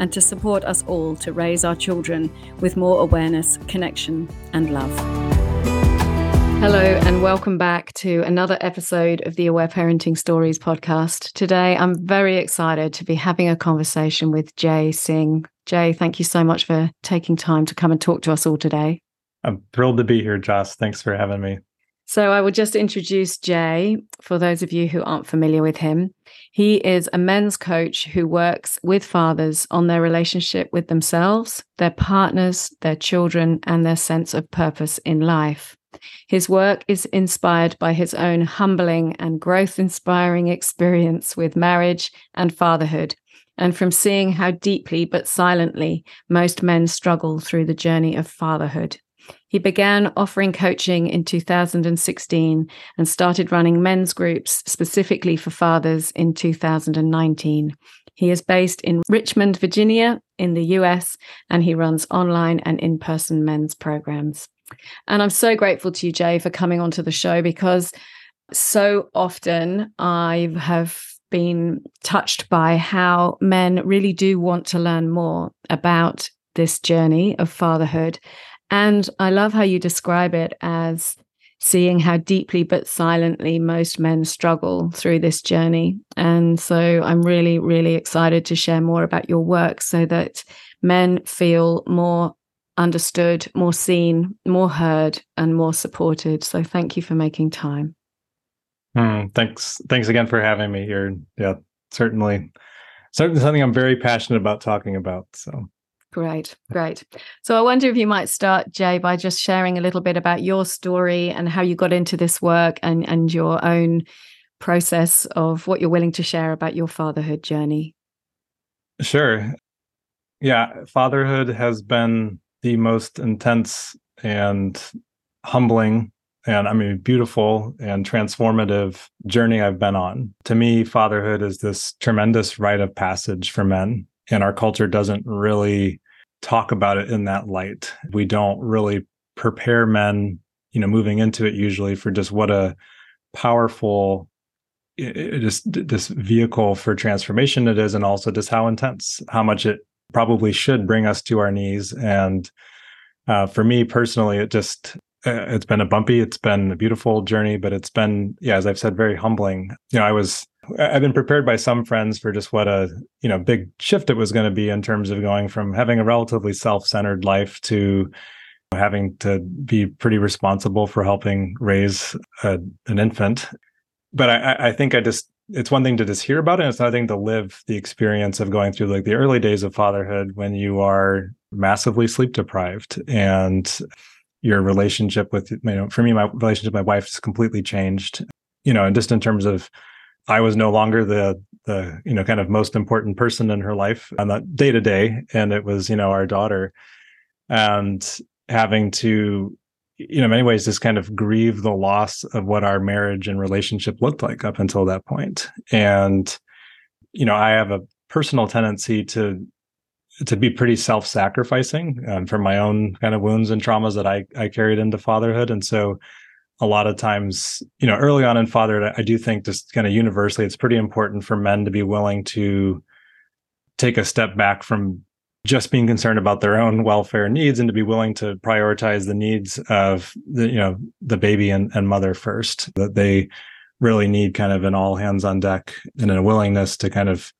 and to support us all to raise our children with more awareness, connection, and love. Hello, and welcome back to another episode of the Aware Parenting Stories podcast. Today, I'm very excited to be having a conversation with Jai Singh. Jai, thank you so much for taking time to come and talk to us all today. I'm thrilled to be here, Joss. Thanks for having me. So, I will just introduce Jai for those of you who aren't familiar with him. He is a men's coach who works with fathers on their relationship with themselves, their partners, their children, and their sense of purpose in life. His work is inspired by his own humbling and growth inspiring experience with marriage and fatherhood, and from seeing how deeply but silently most men struggle through the journey of fatherhood. He began offering coaching in 2016 and started running men's groups specifically for fathers in 2019. He is based in Richmond, Virginia, in the US, and he runs online and in person men's programs. And I'm so grateful to you, Jai, for coming onto the show because so often I have been touched by how men really do want to learn more about this journey of fatherhood and I love how you describe it as seeing how deeply but silently most men struggle through this journey. And so I'm really, really excited to share more about your work so that men feel more understood, more seen, more heard, and more supported. So thank you for making time. Mm, thanks. Thanks again for having me here. Yeah, certainly. Certainly something I'm very passionate about talking about. So Great, great. So I wonder if you might start, Jai, by just sharing a little bit about your story and how you got into this work and, and your own process of what you're willing to share about your fatherhood journey. Sure. Yeah, fatherhood has been the most intense and humbling and I mean beautiful and transformative journey I've been on. To me, fatherhood is this tremendous rite of passage for men and our culture doesn't really talk about it in that light. We don't really prepare men, you know, moving into it usually for just what a powerful just this vehicle for transformation it is and also just how intense how much it probably should bring us to our knees and uh, for me personally it just uh, it's been a bumpy it's been a beautiful journey but it's been yeah as i've said very humbling you know i was I've been prepared by some friends for just what a you know big shift it was going to be in terms of going from having a relatively self-centered life to having to be pretty responsible for helping raise a, an infant. But I, I think I just it's one thing to just hear about it, and it's another thing to live the experience of going through like the early days of fatherhood when you are massively sleep deprived and your relationship with you know for me my relationship with my wife has completely changed you know and just in terms of I was no longer the the you know kind of most important person in her life on that day to day, and it was you know our daughter, and having to you know in many ways just kind of grieve the loss of what our marriage and relationship looked like up until that point, and you know I have a personal tendency to to be pretty self-sacrificing um, from my own kind of wounds and traumas that I I carried into fatherhood, and so a lot of times, you know, early on in fatherhood, I do think just kind of universally, it's pretty important for men to be willing to take a step back from just being concerned about their own welfare needs and to be willing to prioritize the needs of the, you know, the baby and, and mother first, that they really need kind of an all hands on deck and a willingness to kind of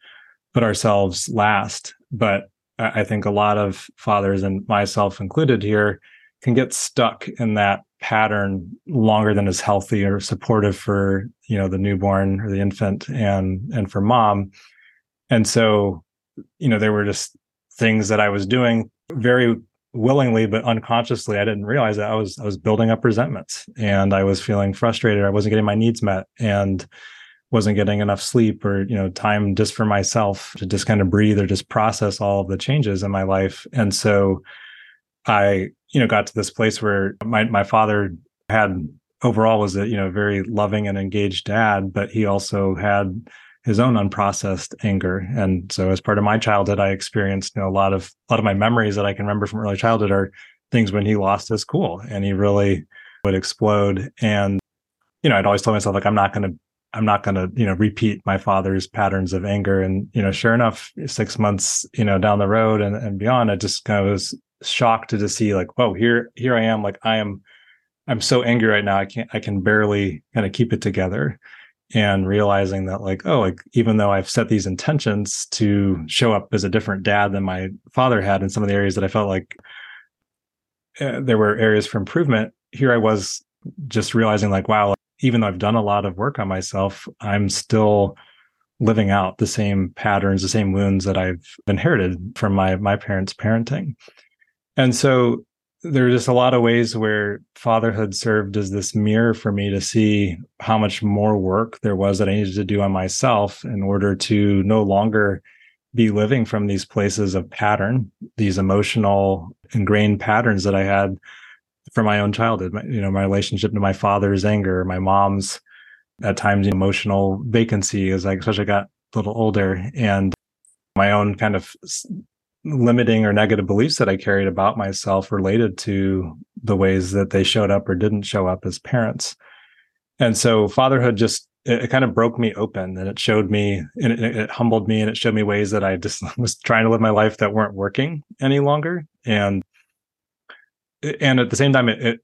put ourselves last. But I think a lot of fathers and myself included here can get stuck in that pattern longer than is healthy or supportive for you know the newborn or the infant and and for mom. And so you know there were just things that i was doing very willingly but unconsciously. I didn't realize that i was i was building up resentments and i was feeling frustrated. I wasn't getting my needs met and wasn't getting enough sleep or you know time just for myself to just kind of breathe or just process all of the changes in my life. And so I you know, got to this place where my my father had overall was a you know very loving and engaged dad, but he also had his own unprocessed anger. And so as part of my childhood, I experienced you know, a lot of a lot of my memories that I can remember from early childhood are things when he lost his cool and he really would explode. And, you know, I'd always told myself like I'm not gonna I'm not gonna, you know, repeat my father's patterns of anger. And, you know, sure enough, six months, you know, down the road and, and beyond, I just kind of was shocked to see like, whoa, here, here I am. Like I am I'm so angry right now. I can't I can barely kind of keep it together and realizing that like oh like even though i've set these intentions to show up as a different dad than my father had in some of the areas that i felt like uh, there were areas for improvement here i was just realizing like wow even though i've done a lot of work on myself i'm still living out the same patterns the same wounds that i've inherited from my my parents parenting and so there are just a lot of ways where fatherhood served as this mirror for me to see how much more work there was that I needed to do on myself in order to no longer be living from these places of pattern, these emotional ingrained patterns that I had from my own childhood. My, you know, my relationship to my father's anger, my mom's at times emotional vacancy as I especially got a little older, and my own kind of limiting or negative beliefs that I carried about myself related to the ways that they showed up or didn't show up as parents. And so fatherhood just it, it kind of broke me open and it showed me and it, it, humbled me and it showed me ways that I just was trying to live my life that weren't working any longer. And and at the same time it, it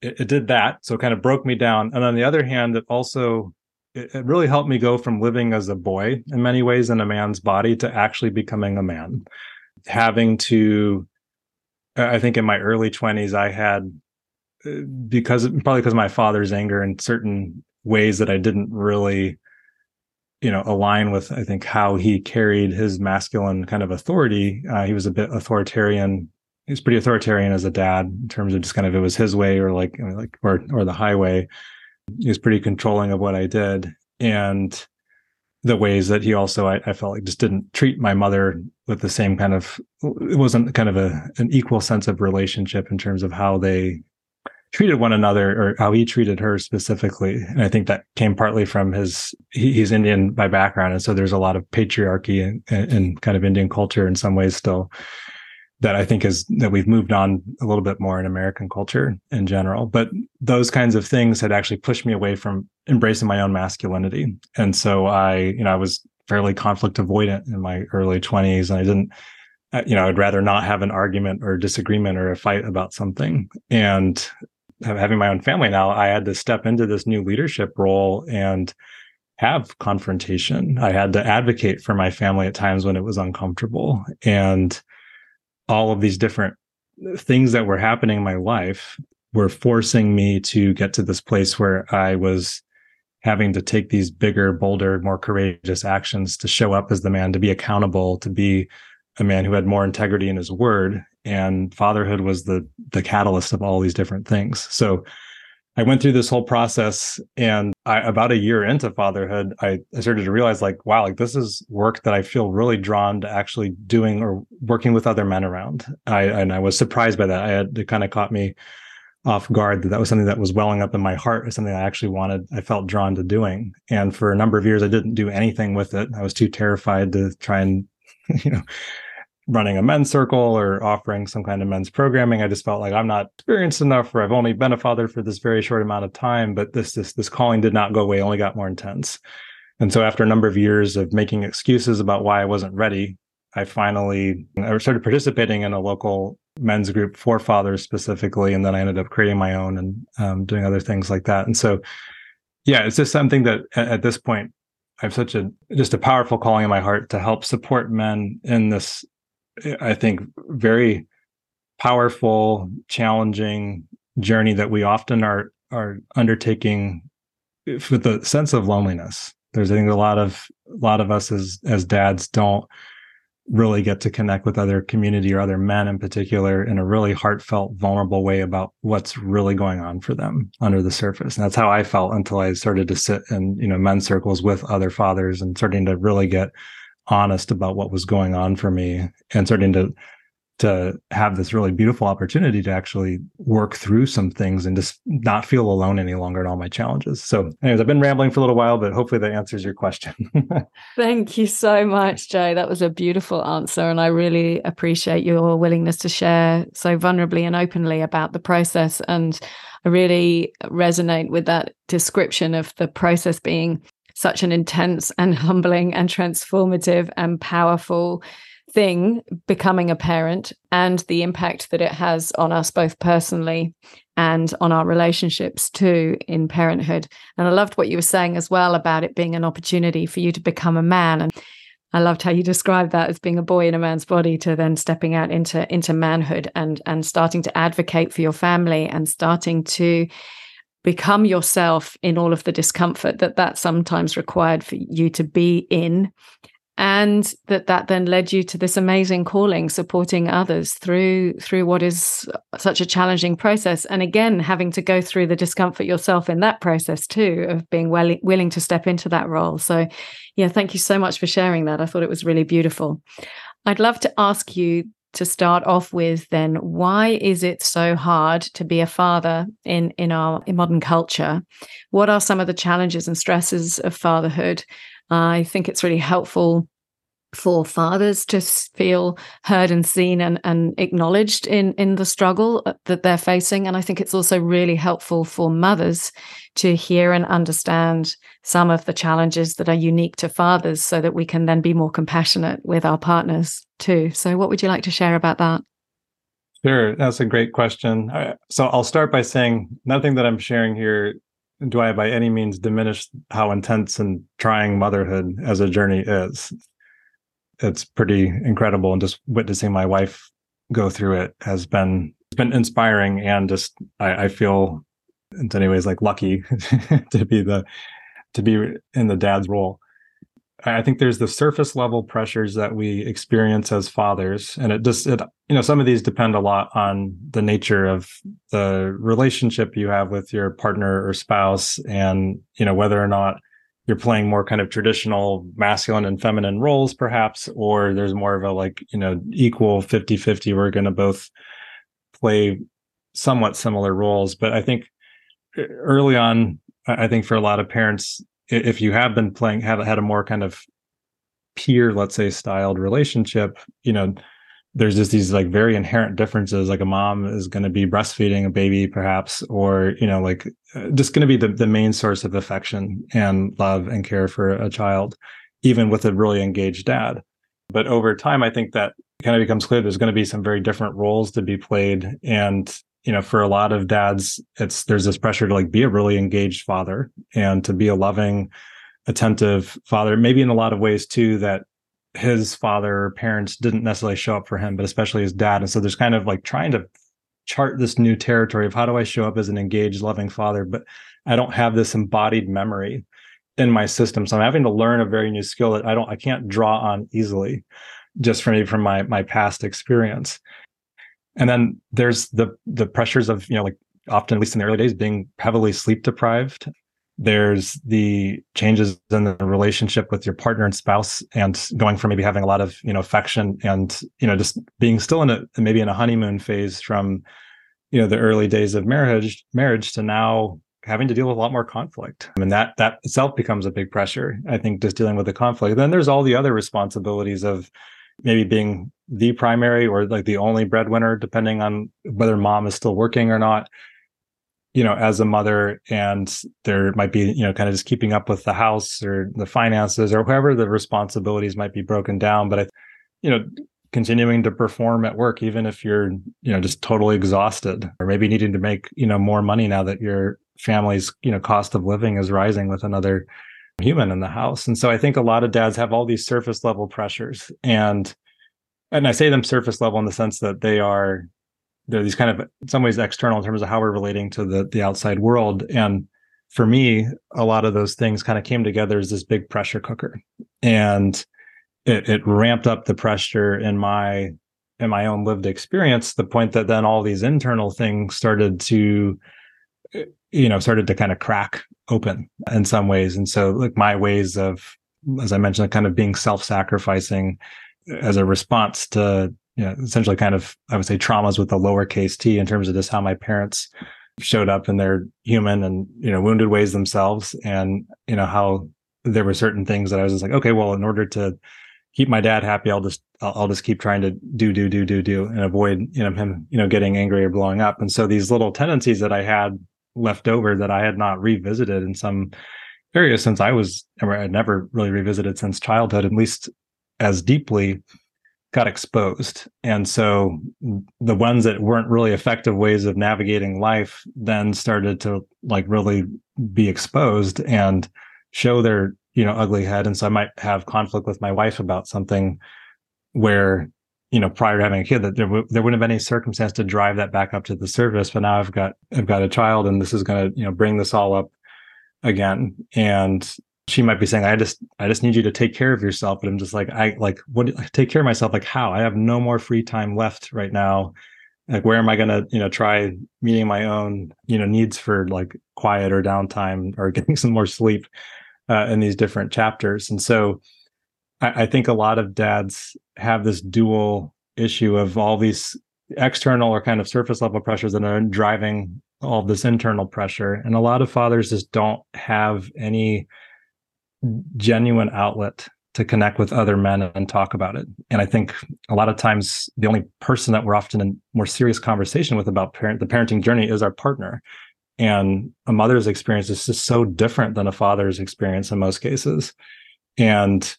it, did that. So it kind of broke me down. And on the other hand, it also it, it really helped me go from living as a boy in many ways in a man's body to actually becoming a man. Having to, I think in my early 20s, I had, uh, because probably because my father's anger in certain ways that I didn't really, you know, align with, I think, how he carried his masculine kind of authority. Uh, he was a bit authoritarian. He was pretty authoritarian as a dad in terms of just kind of it was his way or like, like, or, or the highway he was pretty controlling of what I did and the ways that he also I, I, felt like just didn't treat my mother with the same kind of it wasn't kind of a an equal sense of relationship in terms of how they treated one another or how he treated her specifically. And i think that came partly from his he, he's indian by background. And so there's a lot of patriarchy and, and kind of indian culture in some ways still that I think is that we've moved on a little bit more in American culture in general. But those kinds of things had actually pushed me away from embracing my own masculinity. And so I, you know, I was fairly conflict avoidant in my early 20s and I didn't uh, you know, I'd rather not have an argument or disagreement or a fight about something. And having my own family now, I had to step into this new leadership role and have confrontation. I had to advocate for my family at times when it was uncomfortable. And all of these different things that were happening in my life were forcing me to get to this place where I was having to take these bigger, bolder, more courageous actions to show up as the man, to be accountable, to be a man who had more integrity in his word. And fatherhood was the the catalyst of all these different things. So I went through this whole process and I, about a year into fatherhood, I, I, started to realize like, wow, like this is work that I feel really drawn to actually doing or working with other men around. I, mm-hmm. and I was surprised by that. I had, it kind of caught me off guard that that was something that was welling up in my heart or something I actually wanted, I felt drawn to doing. And for a number of years, I didn't do anything with it. I was too terrified to try and, you know, running a men's circle or offering some kind of men's programming. I just felt like I'm not experienced enough, or I've only been a father for this very short amount of time. But this this this calling did not go away; only got more intense. And so, after a number of years of making excuses about why I wasn't ready, I finally I started participating in a local men's group for fathers specifically, and then I ended up creating my own and um, doing other things like that. And so, yeah, it's just something that at, at this point I have such a just a powerful calling in my heart to help support men in this I think, very powerful, challenging journey that we often are are undertaking eh, with a sense of loneliness. There's I think a lot of a lot of us as as dads don't really get to connect with other community or other men in particular in a really heartfelt, vulnerable way about what's really going on for them under the surface. And that's how I felt until I started to sit in, you know, men's circles with other fathers and starting to really get honest about what was going on for me and starting to to have this really beautiful opportunity to actually work through some things and just not feel alone any longer in all my challenges. So, anyways, I've been rambling for a little while, but hopefully that answers your question. Thank you so much, Jai. That was a beautiful answer. And I really appreciate your willingness to share so vulnerably and openly about the process. And I really resonate with that description of the process being such an intense and humbling and transformative and powerful thing becoming a parent and the impact that it has on us both personally and on our relationships too in parenthood. And I loved what you were saying as well about it being an opportunity for you to become a man. And I loved how you described that as being a boy in a man's body to then stepping out into into manhood and and starting to advocate for your family and starting to become yourself in all of the discomfort that that sometimes required for you to be in and that that then led you to this amazing calling supporting others through through what is such a challenging process. And again having to go through the discomfort yourself in that process too of being well, willing to step into that role. So yeah thank you so much for sharing that. I thought it was really beautiful. I'd love to ask you to start off with then why is it so hard to be a father in in our in modern culture? What are some of the challenges and stresses of fatherhood? I think it's really helpful for fathers to feel heard and seen and, and acknowledged in, in the struggle uh, that they're facing. And I think it's also really helpful for mothers to hear and understand some of the challenges that are unique to fathers so that we can then be more compassionate with our partners too. So, what would you like to share about that? Sure, that's a great question. So, I'll start by saying nothing that I'm sharing here do I by any means diminish how intense and trying motherhood as a journey is. It's pretty incredible, and just witnessing my wife go through it has been it's been inspiring, and just I, I feel in many ways like lucky to be the to be in the dad's role. I think there's the surface level pressures that we experience as fathers, and it just it you know some of these depend a lot on the nature of the relationship you have with your partner or spouse, and you know whether or not you're playing more kind of traditional masculine and feminine roles perhaps or there's more of a like you know equal 50-50 we're going to both play somewhat similar roles. But i think early on i think for a lot of parents if you have been playing have had a more kind of peer let's say styled relationship you know there's just these like very inherent differences like a mom is going to be breastfeeding a baby perhaps or you know like uh, just going to be the, the main source of affection and love and care for a child even with a really engaged dad but over time i think that kind of becomes clear there's going to be some very different roles to be played and you know, for a lot of dads, it's there's this pressure to like be a really engaged father and to be a loving, attentive father. Maybe in a lot of ways too that his father or parents didn't necessarily show up for him, but especially his dad. And so there's kind of like trying to chart this new territory of how do I show up as an engaged, loving father, but I don't have this embodied memory in my system. So I'm having to learn a very new skill that I don't I can't draw on easily just from from my my past experience. And then there's the the pressures of, you know, like often, at least in the early days, being heavily sleep deprived. There's the changes in the relationship with your partner and spouse, and going from maybe having a lot of you know affection and you know just being still in a maybe in a honeymoon phase from you know the early days of marriage marriage to now having to deal with a lot more conflict. I mean that that itself becomes a big pressure. I think just dealing with the conflict. Then there's all the other responsibilities of maybe being the primary or like the only breadwinner, depending on whether mom is still working or not. You know, as a mother, and there might be, you know, kind of just keeping up with the house or the finances or whoever the responsibilities might be broken down. But I, you know, continuing to perform at work, even if you're, you know, just totally exhausted or maybe needing to make, you know, more money now that your family's, you know, cost of living is rising with another human in the house. And so I think a lot of dads have all these surface level pressures and and I say them surface level in the sense that they are they're these kind of in some ways external in terms of how we're relating to the the outside world. And for me a lot of those things kind of came together as this big pressure cooker. And it, it ramped up the pressure in my in my own lived experience the point that then all these internal things started to you know started to kind of crack open in some ways. And so like my ways of as i mentioned kind of being self-sacrificing as a response to you know, essentially kind of, I would say traumas with the lowercase t in terms of just how my parents showed up in their human and, you know, wounded ways themselves. And, you know, how there were certain things that I was just like, okay, well, in order to keep my dad happy, I'll just, I'll, I'll just keep trying to do, do, do, do, do, and avoid, you know, him, you know, getting angry or blowing up. And so these little tendencies that I had left over that I had not revisited in some areas since I was, I had never really revisited since childhood, at least as deeply got exposed. And so the ones that weren't really effective ways of navigating life then started to like really be exposed and show their, you know, ugly head. And so I might have conflict with my wife about something where, you know, prior to having a kid that there, w- there wouldn't have been any circumstance to drive that back up to the surface. But now I've got, I've got a child and this is going to, you know, bring this all up again. And she might be saying, I just, I just need you to take care of yourself. But I'm just like, I like, what, take care of myself? Like how? I have no more free time left right now. Like, where am I going to, you know, try meeting my own, you know, needs for like quiet or downtime or getting some more sleep uh, in these different chapters? And so I, I think a lot of dads have this dual issue of all these external or kind of surface level pressures that are driving all this internal pressure. And a lot of fathers just don't have any genuine outlet to connect with other men and talk about it. And I think a lot of times the only person that we're often in more serious conversation with about parent the parenting journey is our partner. And a mother's experience is just so different than a father's experience in most cases. And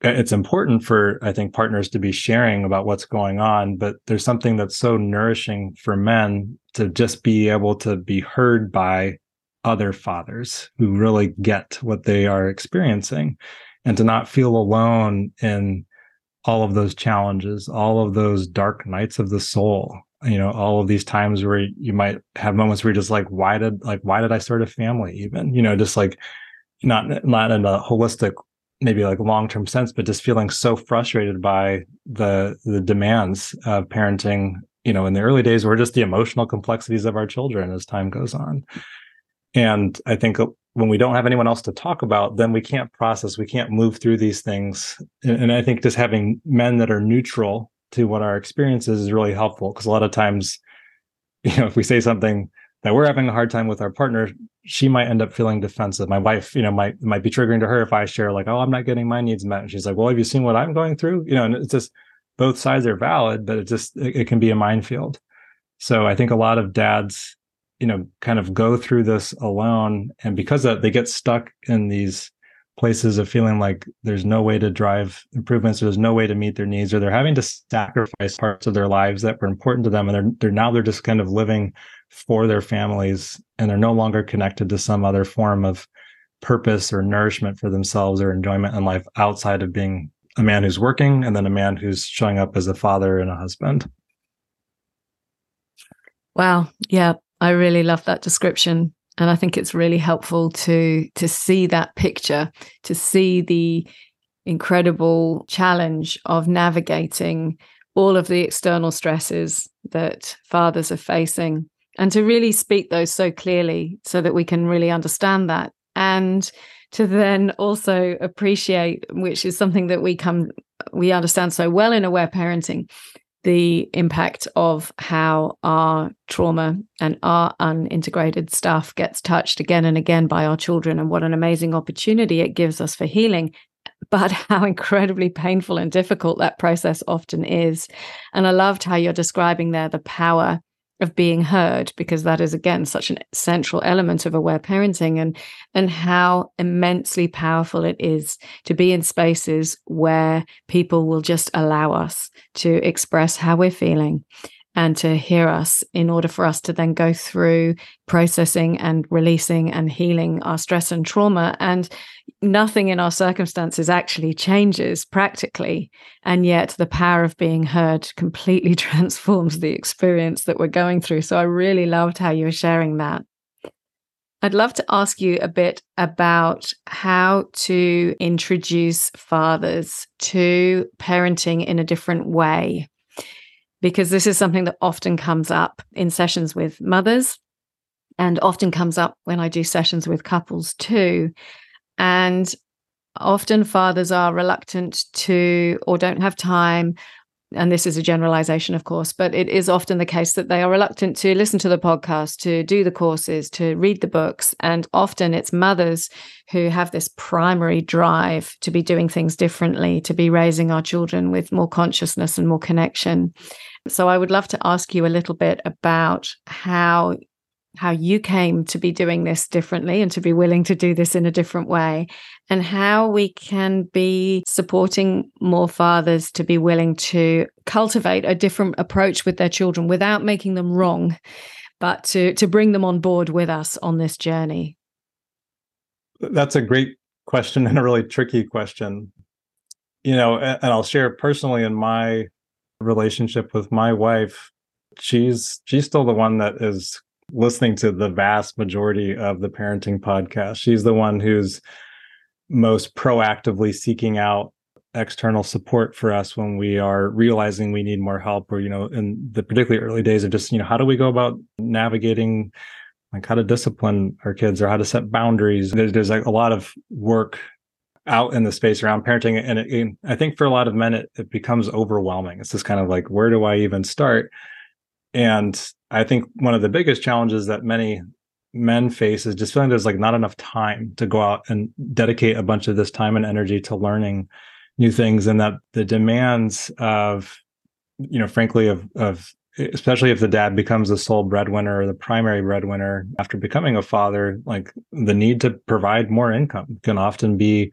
it's important for I think partners to be sharing about what's going on, but there's something that's so nourishing for men to just be able to be heard by other fathers who really get what they are experiencing and to not feel alone in all of those challenges, all of those dark nights of the soul, you know, all of these times where you might have moments where you're just like, why did, like, why did I start a family even, you know, just like not, not in a holistic, maybe like long-term sense, but just feeling so frustrated by the, the demands of parenting, you know, in the early days or just the emotional complexities of our children as time goes on. And I think uh, when we don't have anyone else to talk about, then we can't process, we can't move through these things. And, I think just having men that are neutral to what our experience is is really helpful because a lot of times, you know, if we say something that we're having a hard time with our partner, she might end up feeling defensive. My wife, you know, might might be triggering to her if I share like, "Oh, I'm not getting my needs met," and she's like, "Well, have you seen what I'm going through?" You know, and it's just both sides are valid, but it just it, it can be a minefield. So I think a lot of dads you know kind of go through this alone and because of that they get stuck in these places of feeling like there's no way to drive improvements or there's no way to meet their needs or they're having to sacrifice parts of their lives that were important to them and they're they're now they're just kind of living for their families and they're no longer connected to some other form of purpose or nourishment for themselves or enjoyment in life outside of being a man who's working and then a man who's showing up as a father and a husband. Wow. Yeah. I really love that description. And I think it's really helpful to to see that picture, to see the incredible challenge of navigating all of the external stresses that fathers are facing and to really speak those so clearly so that we can really understand that and to then also appreciate which is something that we come we understand so well in aware parenting the impact of how our trauma and our unintegrated stuff gets touched again and again by our children, and what an amazing opportunity it gives us for healing. But how incredibly painful and difficult that process often is. And I loved how you're describing there the power of being heard because that is again such an central element of aware parenting and and how immensely powerful it is to be in spaces where people will just allow us to express how we're feeling and to hear us in order for us to then go through processing and releasing and healing our stress and trauma. And nothing in our circumstances actually changes practically. And yet the power of being heard completely transforms the experience that we're going through. So I really loved how you were sharing that. I'd love to ask you a bit about how to introduce fathers to parenting in a different way because this is something that often comes up in sessions with mothers and often comes up when I do sessions with couples too. And often fathers are reluctant to or don't have time and this is a generalization, of course, but it is often the case that they are reluctant to listen to the podcast, to do the courses, to read the books. And often it's mothers who have this primary drive to be doing things differently, to be raising our children with more consciousness and more connection. So I would love to ask you a little bit about how how you came to be doing this differently and to be willing to do this in a different way and how we can be supporting more fathers to be willing to cultivate a different approach with their children without making them wrong but to to bring them on board with us on this journey. That's a great question and a really tricky question. You know and i'll share personally in my relationship with my wife she's she's still the one that is listening to the vast majority of the parenting podcast. She's the one who's most proactively seeking out external support for us when we are realizing we need more help or you know in the particularly early days of just you know how do we go about navigating like how to discipline our kids or how to set boundaries? There's, there's like a lot of work out in the space around parenting and it, i think for a lot of men it, it becomes overwhelming. It's just kind of like where do i even start? And I think one of the biggest challenges that many men face is just feeling there's like not enough time to go out and dedicate a bunch of this time and energy to learning new things and that the demands of you know frankly of of especially if the dad becomes the sole breadwinner or the primary breadwinner after becoming a father like the need to provide more income can often be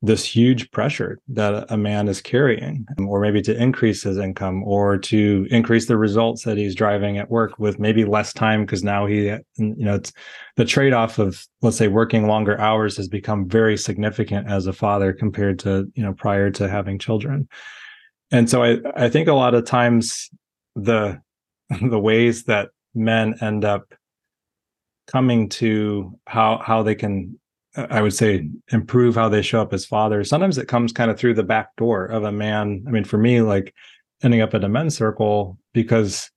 this huge pressure that a man is carrying, or maybe to increase his income or to increase the results that he's driving at work with maybe less time because now he, you know, it's the trade off of, let's say, working longer hours has become very significant as a father compared to, you know, prior to having children. And so I, I think a lot of times the, the ways that men end up coming to how how they can I would say improve how they show up as fathers. Sometimes it comes kind of through the back door of a man. I mean, for me, like ending up at a men's circle because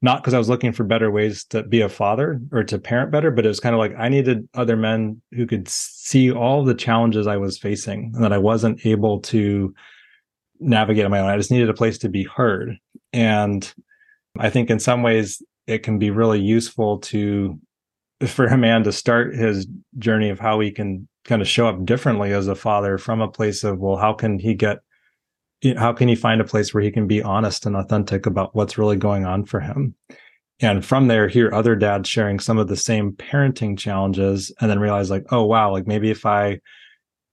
not because I was looking for better ways to be a father or to parent better, but it was kind of like I needed other men who could see all the challenges I was facing and that I wasn't able to navigate on my own. I just needed a place to be heard. And I think in some ways it can be really useful to for a man to start his journey of how he can kind of show up differently as a father from a place of well how can he get how can he find a place where he can be honest and authentic about what's really going on for him? And from there hear other dads sharing some of the same parenting challenges and then realize like oh wow like maybe if i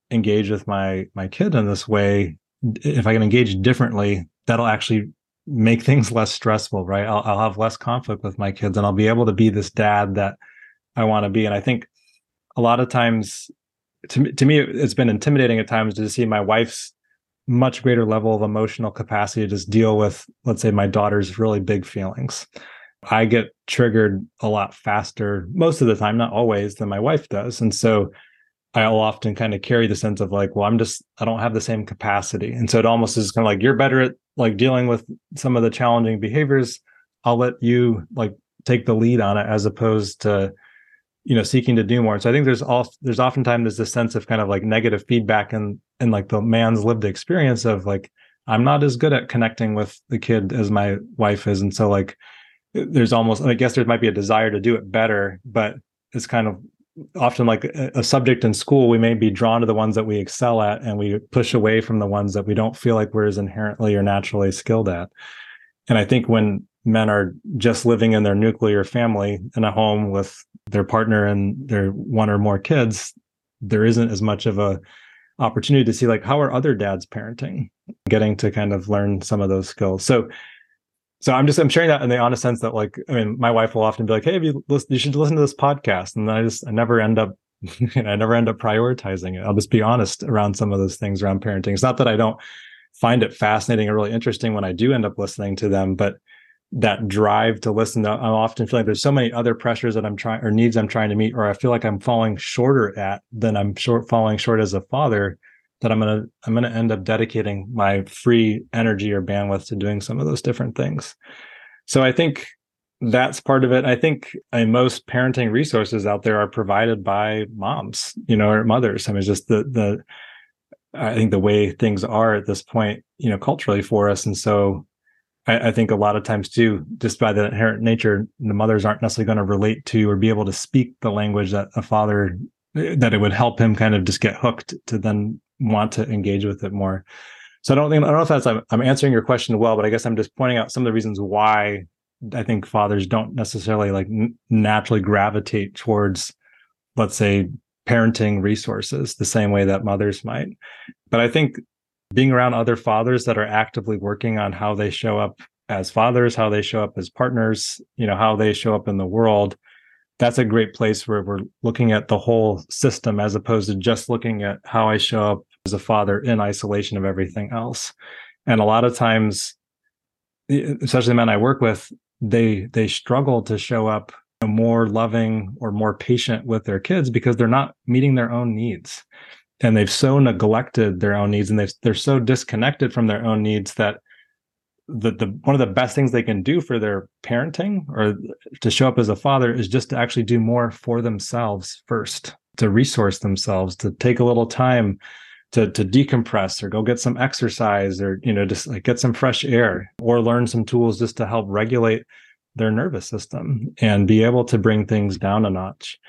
engage with my my kid in this way if i can engage differently that'll actually make things less stressful right? I'll, I'll have less conflict with my kids and i'll be able to be this dad that I want to be. And I think a lot of times, to, to me, it's been intimidating at times to see my wife's much greater level of emotional capacity to just deal with, let's say, my daughter's really big feelings. I get triggered a lot faster most of the time, not always, than my wife does. And so I'll often kind of carry the sense of like, well, I'm just, I don't have the same capacity. And so it almost is kind of like, you're better at like dealing with some of the challenging behaviors. I'll let you like take the lead on it as opposed to you know seeking to do more. And so i think there's all there's oftentimes there's this sense of kind of like negative feedback and and like the man's lived experience of like i'm not as good at connecting with the kid as my wife is. And so like eh, there's almost i guess there might be a desire to do it better but it's kind of often like a subject in school we may be drawn to the ones that we excel at and we push away from the ones that we don't feel like we're as inherently or naturally skilled at. And i think when men are just living in their nuclear family in a home with their partner and their one or more kids there isn't as much of a opportunity to see like how are other dads parenting? Getting to kind of learn some of those skills. So so i'm just i'm sharing that in the honest sense that like i mean my wife will often be like hey you listen, you should listen to this podcast. And i just i never end up you know, i never end up prioritizing it. I'll just be honest around some of those things around parenting. It's not that i don't find it fascinating or really interesting when i do end up listening to them but that drive to listen to, i often feel like there's so many other pressures that I'm trying or needs I'm trying to meet, or I feel like I'm falling shorter at than I'm short falling short as a father that I'm gonna I'm gonna end up dedicating my free energy or bandwidth to doing some of those different things. So I think that's part of it. I think uh, most parenting resources out there are provided by moms, you know, or mothers. I mean, just the the I think the way things are at this point, you know, culturally for us. And so I, I, think a lot of times too, just by the inherent nature, the mothers aren't necessarily going to relate to or be able to speak the language that a father that it would help him kind of just get hooked to then want to engage with it more. So I don't think I don't know if that's I'm, I'm answering your question well, but I guess I'm just pointing out some of the reasons why I think fathers don't necessarily like n- naturally gravitate towards, let's say, parenting resources the same way that mothers might. But I think being around other fathers that are actively working on how they show up as fathers, how they show up as partners, you know, how they show up in the world, that's a great place where we're looking at the whole system as opposed to just looking at how I show up as a father in isolation of everything else. And a lot of times, especially the men I work with, they they struggle to show up more loving or more patient with their kids because they're not meeting their own needs and they've so neglected their own needs and they've, they're so disconnected from their own needs that the, the one of the best things they can do for their parenting or to show up as a father is just to actually do more for themselves first to resource themselves to take a little time to to decompress or go get some exercise or you know just like get some fresh air or learn some tools just to help regulate their nervous system and be able to bring things down a notch.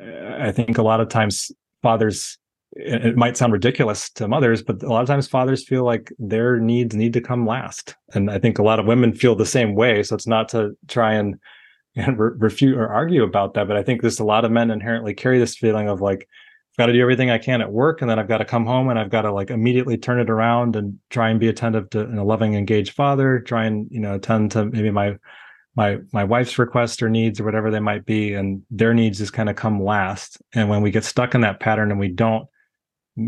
I think a lot of times fathers, it might sound ridiculous to mothers, but a lot of times fathers feel like their needs need to come last. And I think a lot of women feel the same way. So it's not to try and, and re- refute or argue about that, but I think there's a lot of men inherently carry this feeling of like, I've got to do everything I can at work, and then I've got to come home and I've got to like immediately turn it around and try and be attentive to a loving, engaged father. Try and you know attend to maybe my my my wife's requests or needs or whatever they might be and their needs just kind of come last and when we get stuck in that pattern and we don't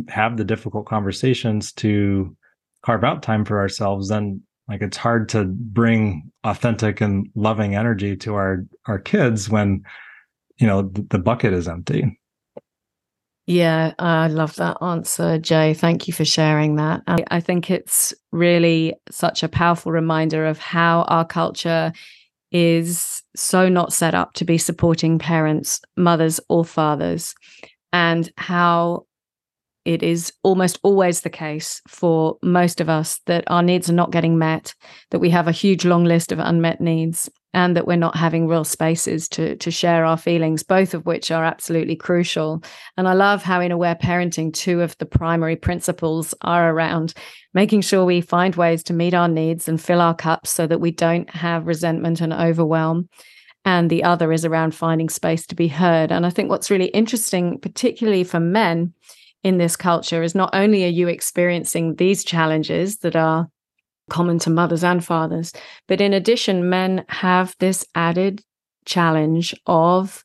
have the difficult conversations to carve out time for ourselves then like it's hard to bring authentic and loving energy to our our kids when you know the, the bucket is empty yeah, I love that answer, Jai. Thank you for sharing that. I think it's really such a powerful reminder of how our culture is so not set up to be supporting parents, mothers, or fathers, and how it is almost always the case for most of us that our needs are not getting met, that we have a huge long list of unmet needs, and that we're not having real spaces to, to share our feelings, both of which are absolutely crucial. And I love how, in aware parenting, two of the primary principles are around making sure we find ways to meet our needs and fill our cups so that we don't have resentment and overwhelm and the other is around finding space to be heard. And I think what's really interesting, particularly for men, in this culture is not only are you experiencing these challenges that are common to mothers and fathers, but in addition, men have this added challenge of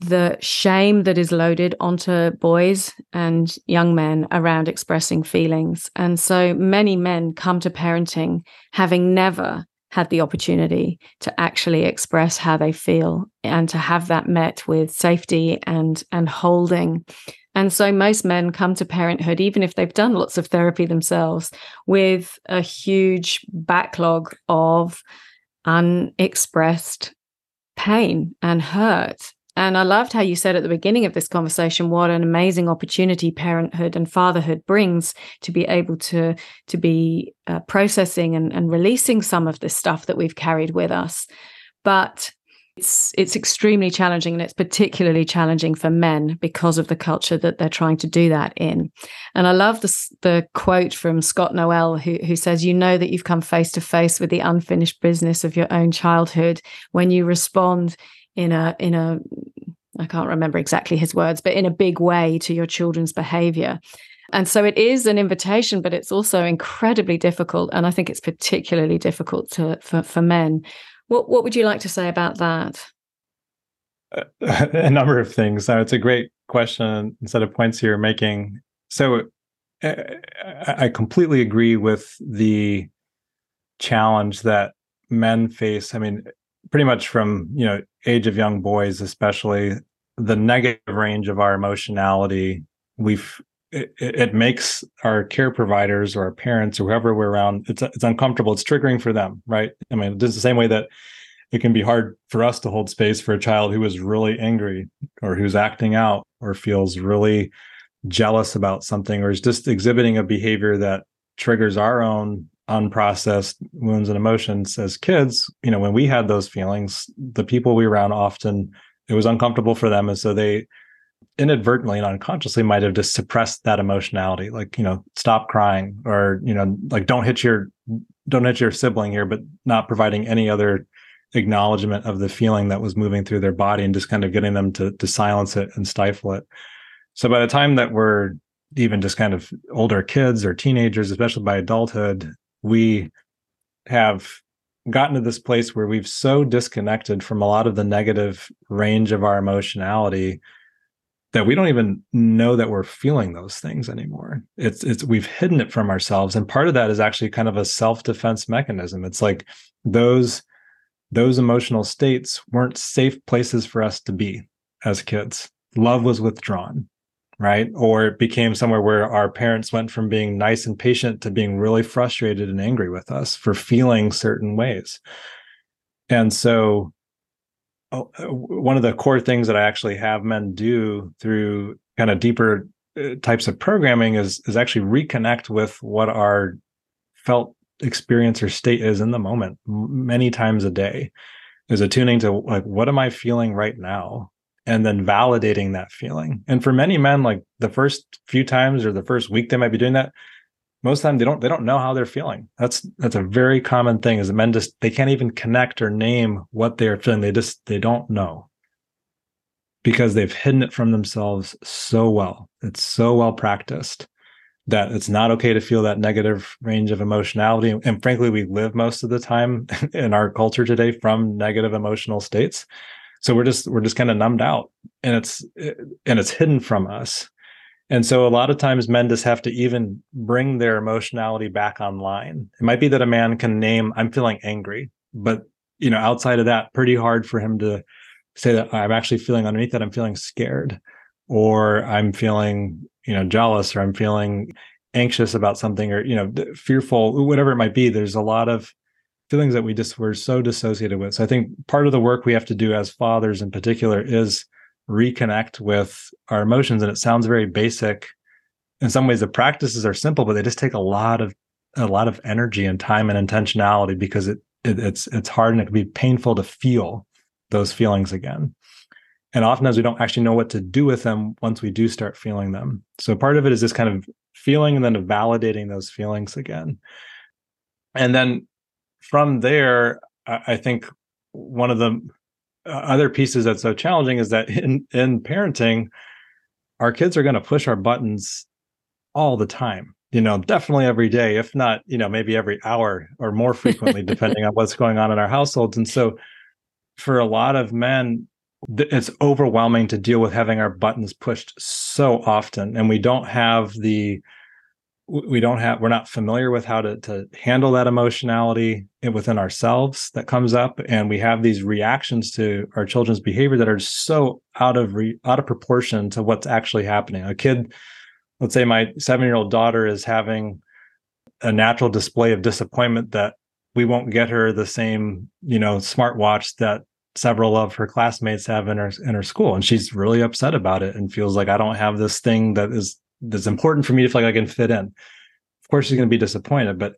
the shame that is loaded onto boys and young men around expressing feelings. And so many men come to parenting having never had the opportunity to actually express how they feel and to have that met with safety and and holding and so most men come to parenthood, even if they've done lots of therapy themselves, with a huge backlog of unexpressed pain and hurt. And I loved how you said at the beginning of this conversation what an amazing opportunity parenthood and fatherhood brings to be able to to be uh, processing and, and releasing some of the stuff that we've carried with us. But it's it's extremely challenging and it's particularly challenging for men because of the culture that they're trying to do that in. And I love the the quote from Scott Noelle who who says you know that you've come face to face with the unfinished business of your own childhood when you respond in a in a I can't remember exactly his words but in a big way to your children's behavior. And so it is an invitation, but it's also incredibly difficult. And I think it's particularly difficult to, for, for men what What would you like to say about that? A number of things. Uh, it's a great question instead of points you're making. So uh, I completely agree with the challenge that men face. I mean, pretty much from you know age of young boys, especially the negative range of our emotionality. We've it, it, makes our care providers or our parents or whoever we're around it's it's uncomfortable it's triggering for them right i mean just the same way that it can be hard for us to hold space for a child who is really angry or who's acting out or feels really jealous about something or is just exhibiting a behavior that triggers our own unprocessed wounds and emotions as kids you know when we had those feelings the people we around often it was uncomfortable for them. And so they inadvertently and unconsciously might have just suppressed that emotionality like you know stop crying or you know like don't hit your don't hit your sibling here but not providing any other acknowledgement of the feeling that was moving through their body and just kind of getting them to to silence it and stifle it. So by the time that we're even just kind of older kids or teenagers especially by adulthood we have gotten to this place where we've so disconnected from a lot of the negative range of our emotionality that we don't even know that we're feeling those things anymore. It's it's we've hidden it from ourselves and part of that is actually kind of a self-defense mechanism. It's like those those emotional states weren't safe places for us to be as kids. Love was withdrawn right? Or it became somewhere where our parents went from being nice and patient to being really frustrated and angry with us for feeling certain ways. And so, oh, uh, one of the core things that I actually have men do through kind of deeper uh, types of programming is is actually reconnect with what our felt experience or state is in the moment many times a day is attuning to like what am i feeling right now and then validating that feeling. And for many men, like the first few times or the first week they might be doing that, most of the time they don't they don't know how they're feeling. That's that's a very common thing is men just they can't even connect or name what they're feeling. They just they don't know because they've hidden it from themselves so well. It's so well practiced that it's not okay to feel that negative range of emotionality. And frankly, we live most of the time in our culture today from negative emotional states so we're just we're just kind of numbed out and it's and it's hidden from us. And so a lot of times men just have to even bring their emotionality back online. It might be that a man can name i'm feeling angry but you know outside of that pretty hard for him to say that i'm actually feeling underneath that i'm feeling scared or i'm feeling you know jealous or i'm feeling anxious about something or you know fearful whatever it might be. There's a lot of feelings that we just were so dissociated with. So I think part of the work we have to do as fathers in particular is reconnect with our emotions. And it sounds very basic. In some ways, the practices are simple, but they just take a lot of a lot of energy and time and intentionality because it, it it's it's hard and it can be painful to feel those feelings again. And oftentimes we don't actually know what to do with them once we do start feeling them. So part of it is just kind of feeling and then validating those feelings again. And then from there, I think one of the uh, other pieces that's so challenging is that in in parenting, our kids are going to push our buttons all the time. You know, definitely every day, if not, you know, maybe every hour or more frequently, depending on what's going on in our households. And so, for a lot of men, it's overwhelming to deal with having our buttons pushed so often, and we don't have the we don't have we're not familiar with how to to handle that emotionality within ourselves that comes up. And we have these reactions to our children's behavior that are so out of re, out of proportion to what's actually happening. A kid let's say my 7 year old daughter is having a natural display of disappointment that we won't get her the same you know smartwatch that several of her classmates have in her in her school. And she's really upset about it and feels like I don't have this thing that is that's important for me to feel like I can fit in. Of course, she's going to be disappointed, but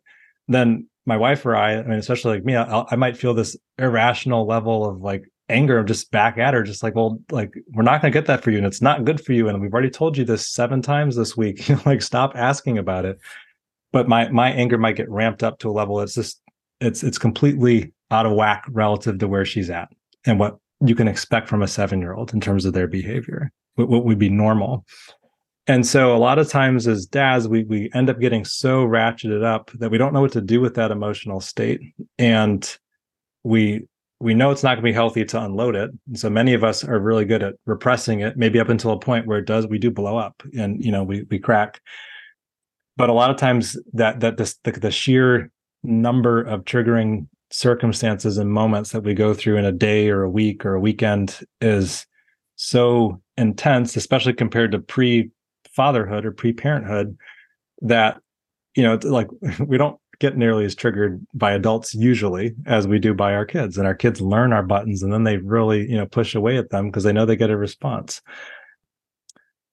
then my wife or I, I mean, especially like me, I, I might feel this irrational level of like anger just back at her, just like, well, like we're not going to get that for you, and it's not good for you, and we've already told you this seven times this week. like, stop asking about it. But my my anger might get ramped up to a level that's just it's it's completely out of whack relative to where she's at and what you can expect from a seven year old in terms of their behavior. What would be normal? And so a lot of times as dads, we we end up getting so ratcheted up that we don't know what to do with that emotional state. And we we know it's not going to be healthy to unload it. And so many of us are really good at repressing it, maybe up until a point where it does, we do blow up and you know, we we crack. But a lot of times that that this the, the sheer number of triggering circumstances and moments that we go through in a day or a week or a weekend is so intense, especially compared to pre fatherhood or pre-parenthood that you know like we don't get nearly as triggered by adults usually as we do by our kids and our kids learn our buttons and then they really you know push away at them because they know they get a response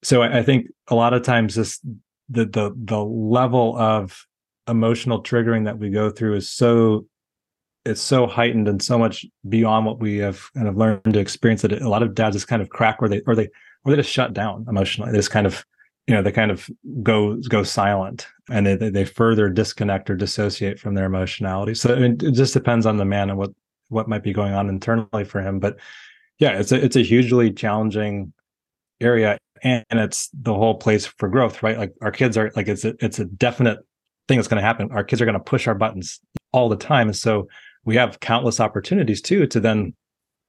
so I, think a lot of times this the the the level of emotional triggering that we go through is so it's so heightened and so much beyond what we have kind of learned to experience that a lot of dads just kind of crack or they or they or they just shut down emotionally. They just kind of you know they kind of go go silent and they they further disconnect or dissociate from their emotionality. So I mean, it just depends on the man and what what might be going on internally for him. But yeah, it's a it's a hugely challenging area and it's the whole place for growth, right? Like our kids are like it's a, it's a definite thing that's going to happen. Our kids are going to push our buttons all the time, and so we have countless opportunities too to then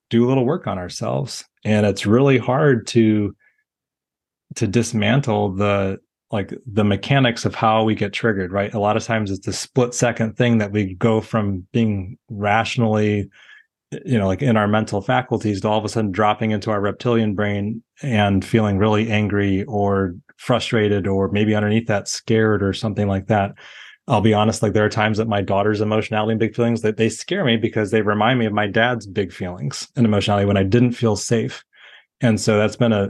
do a little work on ourselves. And it's really hard to to dismantle the like the mechanics of how we get triggered, right? A lot of times it's a split second thing that we go from being rationally you know, like in our mental faculties to all of a sudden dropping into our reptilian brain and feeling really angry or frustrated or maybe underneath that scared or something like that. I'll be honest, like there are times that my daughter's emotionality and big feelings that they scare me because they remind me of my dad's big feelings and emotionality when I didn't feel safe. And so that's been a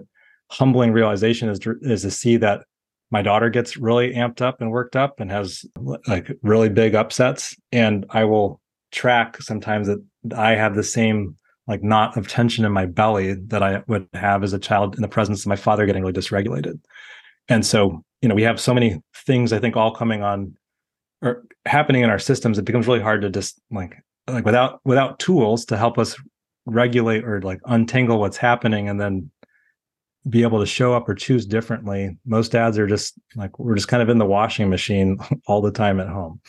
humbling realization is, is to see that my daughter gets really amped up and worked up and has like really big upsets. And I will track sometimes that I have the same like knot of tension in my belly that I would have as a child in the presence of my father getting really dysregulated. And so, you know, we have so many things I think all coming on or happening in our systems, it becomes really hard to just like like without without tools to help us regulate or like untangle what's happening and then be able to show up or choose differently. Most dads are just like we're just kind of in the washing machine all the time at home.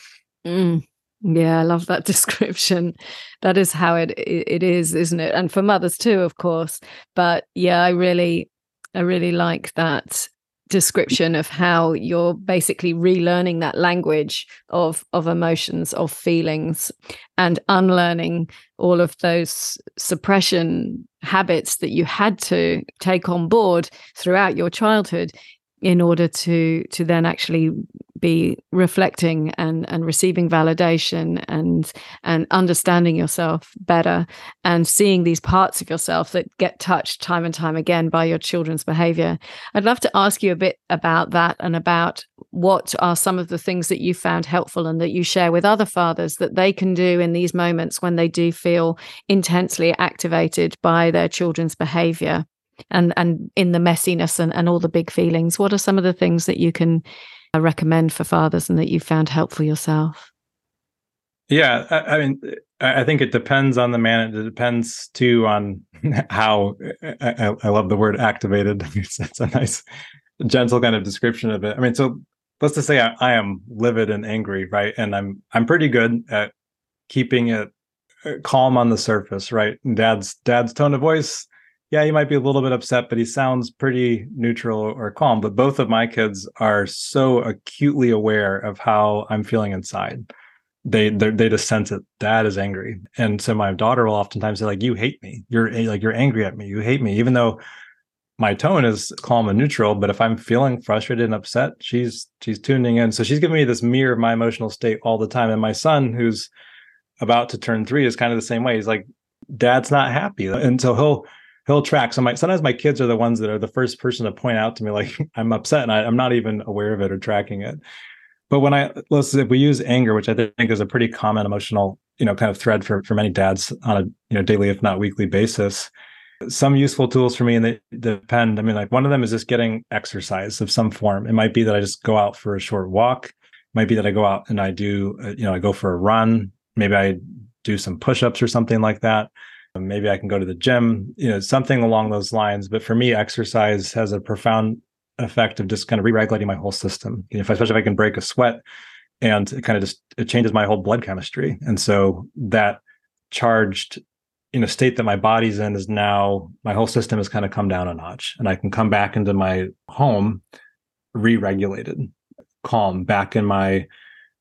Mm. Yeah, I love that description. That is how it it is, isn't it? And for mothers too, of course. But yeah, I really I really like that description of how you're basically relearning that language of of emotions of feelings and unlearning all of those suppression habits that you had to take on board throughout your childhood in order to to then actually be reflecting and and receiving validation and and understanding yourself better and seeing these parts of yourself that get touched time and time again by your children's behavior. I'd love to ask you a bit about that and about what are some of the things that you found helpful and that you share with other fathers that they can do in these moments when they do feel intensely activated by their children's behavior and and in the messiness and, and all the big feelings what are some of the things that you can uh, recommend for fathers and that you found helpful yourself? Yeah I, I, mean i think it depends on the man it depends too on how i, I love the word activated it's, a nice gentle kind of description of it. I mean so let's just say I, I am livid and angry right and i'm i'm pretty good at keeping it uh, calm on the surface right dad's dad's tone of voice yeah, he might be a little bit upset, but he sounds pretty neutral or calm. But both of my kids are so acutely aware of how I'm feeling inside. They they just sense it. Dad is angry, and so my daughter will oftentimes say, "Like you hate me. You're like you're angry at me. You hate me," even though my tone is calm and neutral. But if I'm feeling frustrated and upset, she's she's tuning in. So she's giving me this mirror of my emotional state all the time. And my son, who's about to turn three, is kind of the same way. He's like, "Dad's not happy," and so he'll he'll track. So my sometimes my kids are the ones that are the first person to point out to me like I'm upset and I, am not even aware of it or tracking it. But when I let's if we use anger, which I think is a pretty common emotional you know kind of thread for for many dads on a you know daily if not weekly basis. Some useful tools for me, and they depend. I mean, like one of them is just getting exercise of some form. It might be that I just go out for a short walk. It might be that I go out and I do, uh, you know, I go for a run. Maybe I do some push-ups or something like that maybe I can go to the gym, you know, something along those lines. But for me, exercise has a profound effect of just kind of re-regulating my whole system. If especially if I can break a sweat and it kind of just it changes my whole blood chemistry. And so that charged in a state that my body's in is now my whole system has kind of come down a notch and I can come back into my home re-regulated, calm, back in my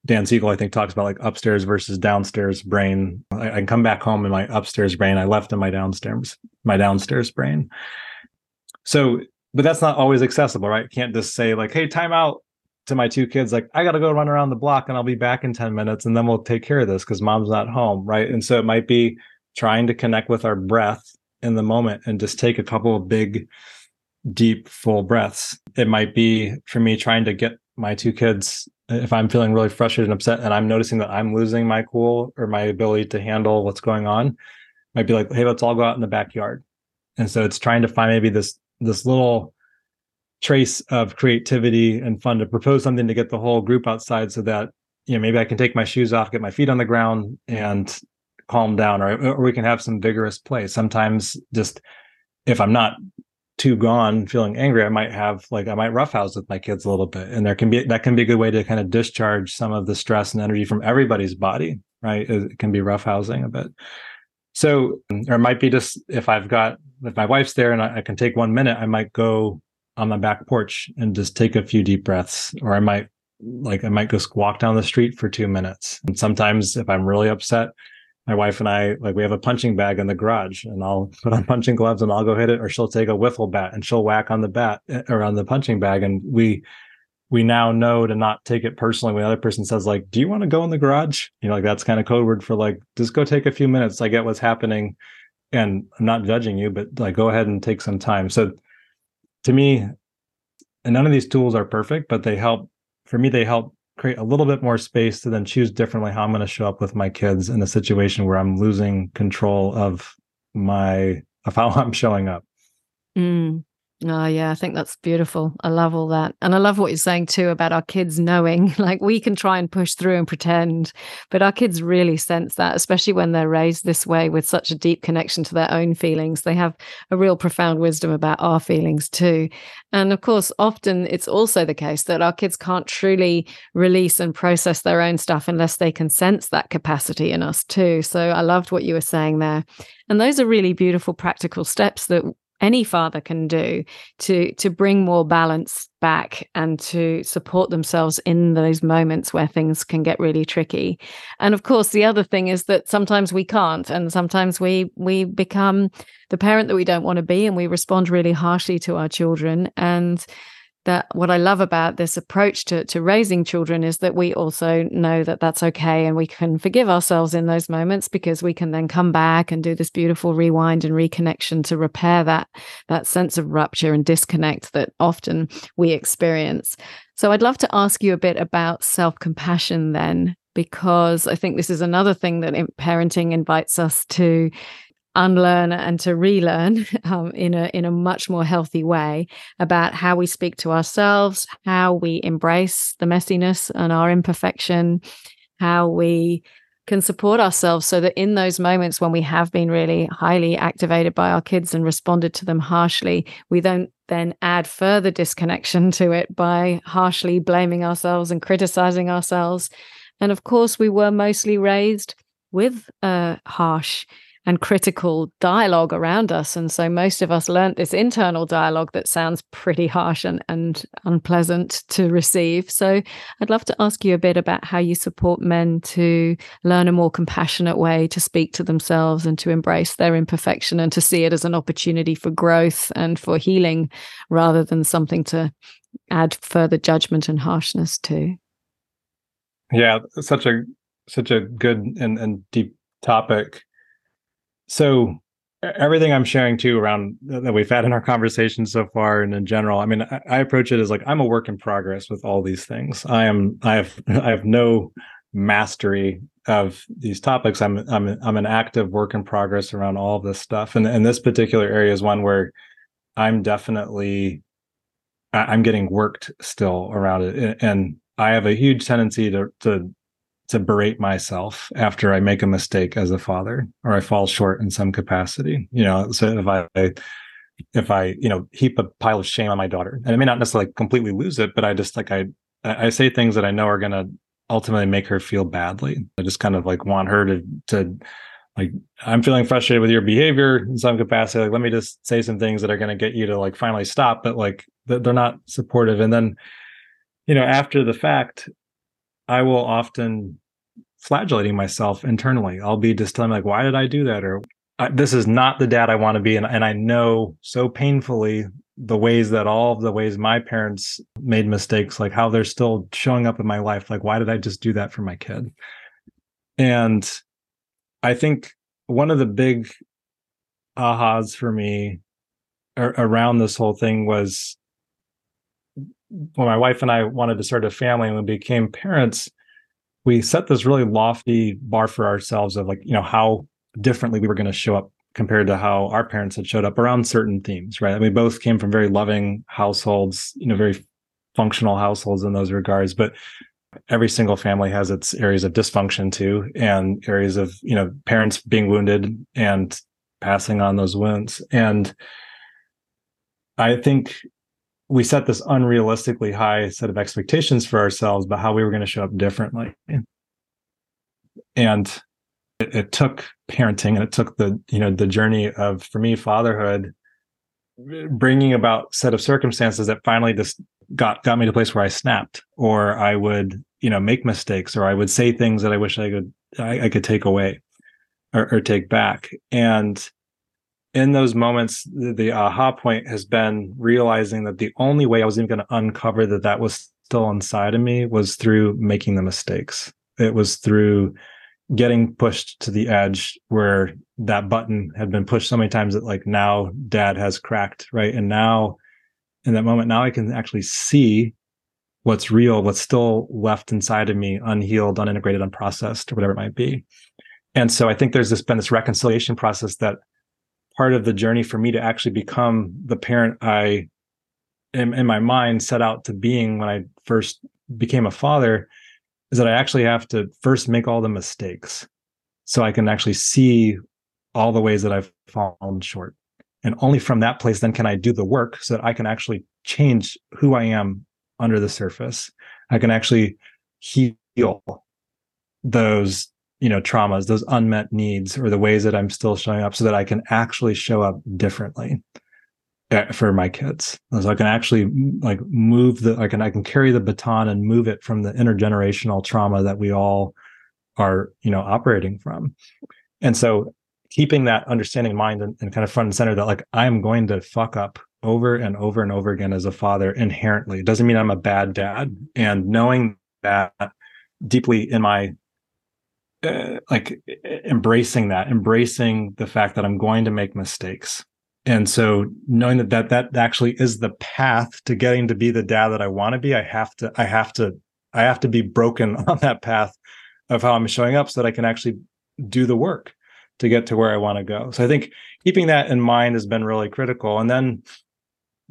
Dan Siegel, I think, talks about like upstairs versus downstairs brain. I, I, can come back home in my upstairs brain. I left in my downstairs, my downstairs brain. So, but that's not always accessible, right? Can't just say like, "Hey, time out." To my two kids, like, I got to go run around the block and I'll be back in 10 minutes and then we'll take care of this because mom's not home. Right. And so it might be trying to connect with our breath in the moment and just take a couple of big deep, full breaths. It might be for me trying to get my two kids, if I'm feeling really frustrated and upset and I'm noticing that I'm losing my cool or my ability to handle what's going on, might be like, hey, let's all go out in the backyard. And so it's trying to find maybe this this little trace of creativity and fun to propose something to get the whole group outside so that you know maybe I can take my shoes off, get my feet on the ground and calm down or, or we can have some vigorous play. Sometimes just if I'm not too gone feeling angry, I might have like I might roughhouse with my kids a little bit. And there can be that can be a good way to kind of discharge some of the stress and energy from everybody's body, right? It can be roughhousing a bit. So, or it might be just if I've got if my wife's there and I, I, can take one minute, I might go on my back porch and just take a few deep breaths, or I might like I might just walk down the street for two minutes. And sometimes if I'm really upset, my wife and I like we have a punching bag in the garage and I'll put on punching gloves and I'll go hit it or she'll take a wiffle bat and she'll whack on the bat eh, or on the punching bag and we we now know to not take it personally when the other person says like do you want to go in the garage? You know like that's kind of code word for like just go take a few minutes I get what's happening and I'm not judging you but like go ahead and take some time. So to me and none of these tools are perfect but they help for me they help create a little bit more space to then choose differently how I'm going to show up with my kids in a situation where I'm losing control of my of how I'm showing up. Mm. Oh, yeah, I think that's beautiful. I love all that. And I love what you're saying too about our kids knowing, like we can try and push through and pretend, but our kids really sense that, especially when they're raised this way with such a deep connection to their own feelings. They have a real profound wisdom about our feelings too. And of course, often it's also the case that our kids can't truly release and process their own stuff unless they can sense that capacity in us too. So I loved what you were saying there. And those are really beautiful practical steps that any father can do to to bring more balance back and to support themselves in those moments where things can get really tricky. And of course the other thing is that sometimes we can't and sometimes we we become the parent that we don't want to be and we respond really harshly to our children. And that what I love about this approach to, to raising children is that we also know that that's okay and we can forgive ourselves in those moments because we can then come back and do this beautiful rewind and reconnection to repair that that sense of rupture and disconnect that often we experience. So I'd love to ask you a bit about self-compassion then because I think this is another thing that parenting invites us to unlearn and to relearn um, in a in a much more healthy way about how we speak to ourselves, how we embrace the messiness and our imperfection, how we can support ourselves so that in those moments when we have been really highly activated by our kids and responded to them harshly, we don't then add further disconnection to it by harshly blaming ourselves and criticizing ourselves. And of course, we were mostly raised with a harsh and critical dialogue around us. And so most of us learnt this internal dialogue that sounds pretty harsh and, and unpleasant to receive. So I'd love to ask you a bit about how you support men to learn a more compassionate way to speak to themselves and to embrace their imperfection and to see it as an opportunity for growth and for healing rather than something to add further judgment and harshness to. Yeah, such a such a good and, and deep topic so everything I'm sharing too around that we've had in our conversation so far and in general, I mean, I, approach it as like I'm a work in progress with all these things. I am I have I have no mastery of these topics. I'm I'm I'm an active work in progress around all of this stuff. And and this particular area is one where I'm definitely I'm getting worked still around it. And I have a huge tendency to to to berate myself after I make a mistake as a father or I fall short in some capacity. You know, so if I if I, you know, heap a pile of shame on my daughter, and I may not necessarily completely lose it, but I just like I I say things that I know are gonna ultimately make her feel badly. I just kind of like want her to to like I'm feeling frustrated with your behavior in some capacity. Like, let me just say some things that are going to get you to like finally stop, but like they're not supportive. And then, you know, after the fact, I will often flagellating myself internally. I'll be just telling like, why did I do that? Or this is not the dad I want to be. And, and I know so painfully the ways that all of the ways my parents made mistakes, like how they're still showing up in my life. Like, why did I just do that for my kid? And I think one of the big ahas for me around this whole thing was when my wife and I wanted to start a family and we became parents, we set this really lofty bar for ourselves of like, you know, how differently we were going to show up compared to how our parents had showed up around certain themes, right? we both came from very loving households, you know, very functional households in those regards, but every single family has its areas of dysfunction too and areas of, you know, parents being wounded and passing on those wounds. And I think we set this unrealistically high set of expectations for ourselves about how we were going to show up differently. And it, it, took parenting and it took the, you know, the journey of, for me, fatherhood, bringing about set of circumstances that finally just got, got me to a place where I snapped or I would, you know, make mistakes or I would say things that I wish I could, I, I could take away or, or take back. And in those moments, the, the, aha point has been realizing that the only way I was even going to uncover that that was still inside of me was through making the mistakes. It was through getting pushed to the edge where that button had been pushed so many times that like now dad has cracked, right? And now in that moment, now I can actually see what's real, what's still left inside of me, unhealed, unintegrated, unprocessed, or whatever it might be. And so I think there's this been this reconciliation process that part of the journey for me to actually become the parent I in, in my mind set out to being when I first became a father is that I actually have to first make all the mistakes so I can actually see all the ways that I've fallen short. And only from that place then can I do the work so that I can actually change who I am under the surface. I can actually heal those you know traumas those unmet needs or the ways that i'm still showing up so that i can actually show up differently eh, for my kids. So i can actually like move the i can i can carry the baton and move it from the intergenerational trauma that we all are you know operating from. And so keeping that understanding in mind and, and kind of front and center that like i'm going to fuck up over and over and over again as a father inherently. It doesn't mean i'm a bad dad. And knowing that deeply in my uh, like embracing that, embracing the fact that I'm going to make mistakes. And so knowing that, that that actually is the path to getting to be the dad that I want to be, I have to, I have to, I have to be broken on that path of how I'm showing up so that I can actually do the work to get to where I want to go. So I think keeping that in mind has been really critical. And then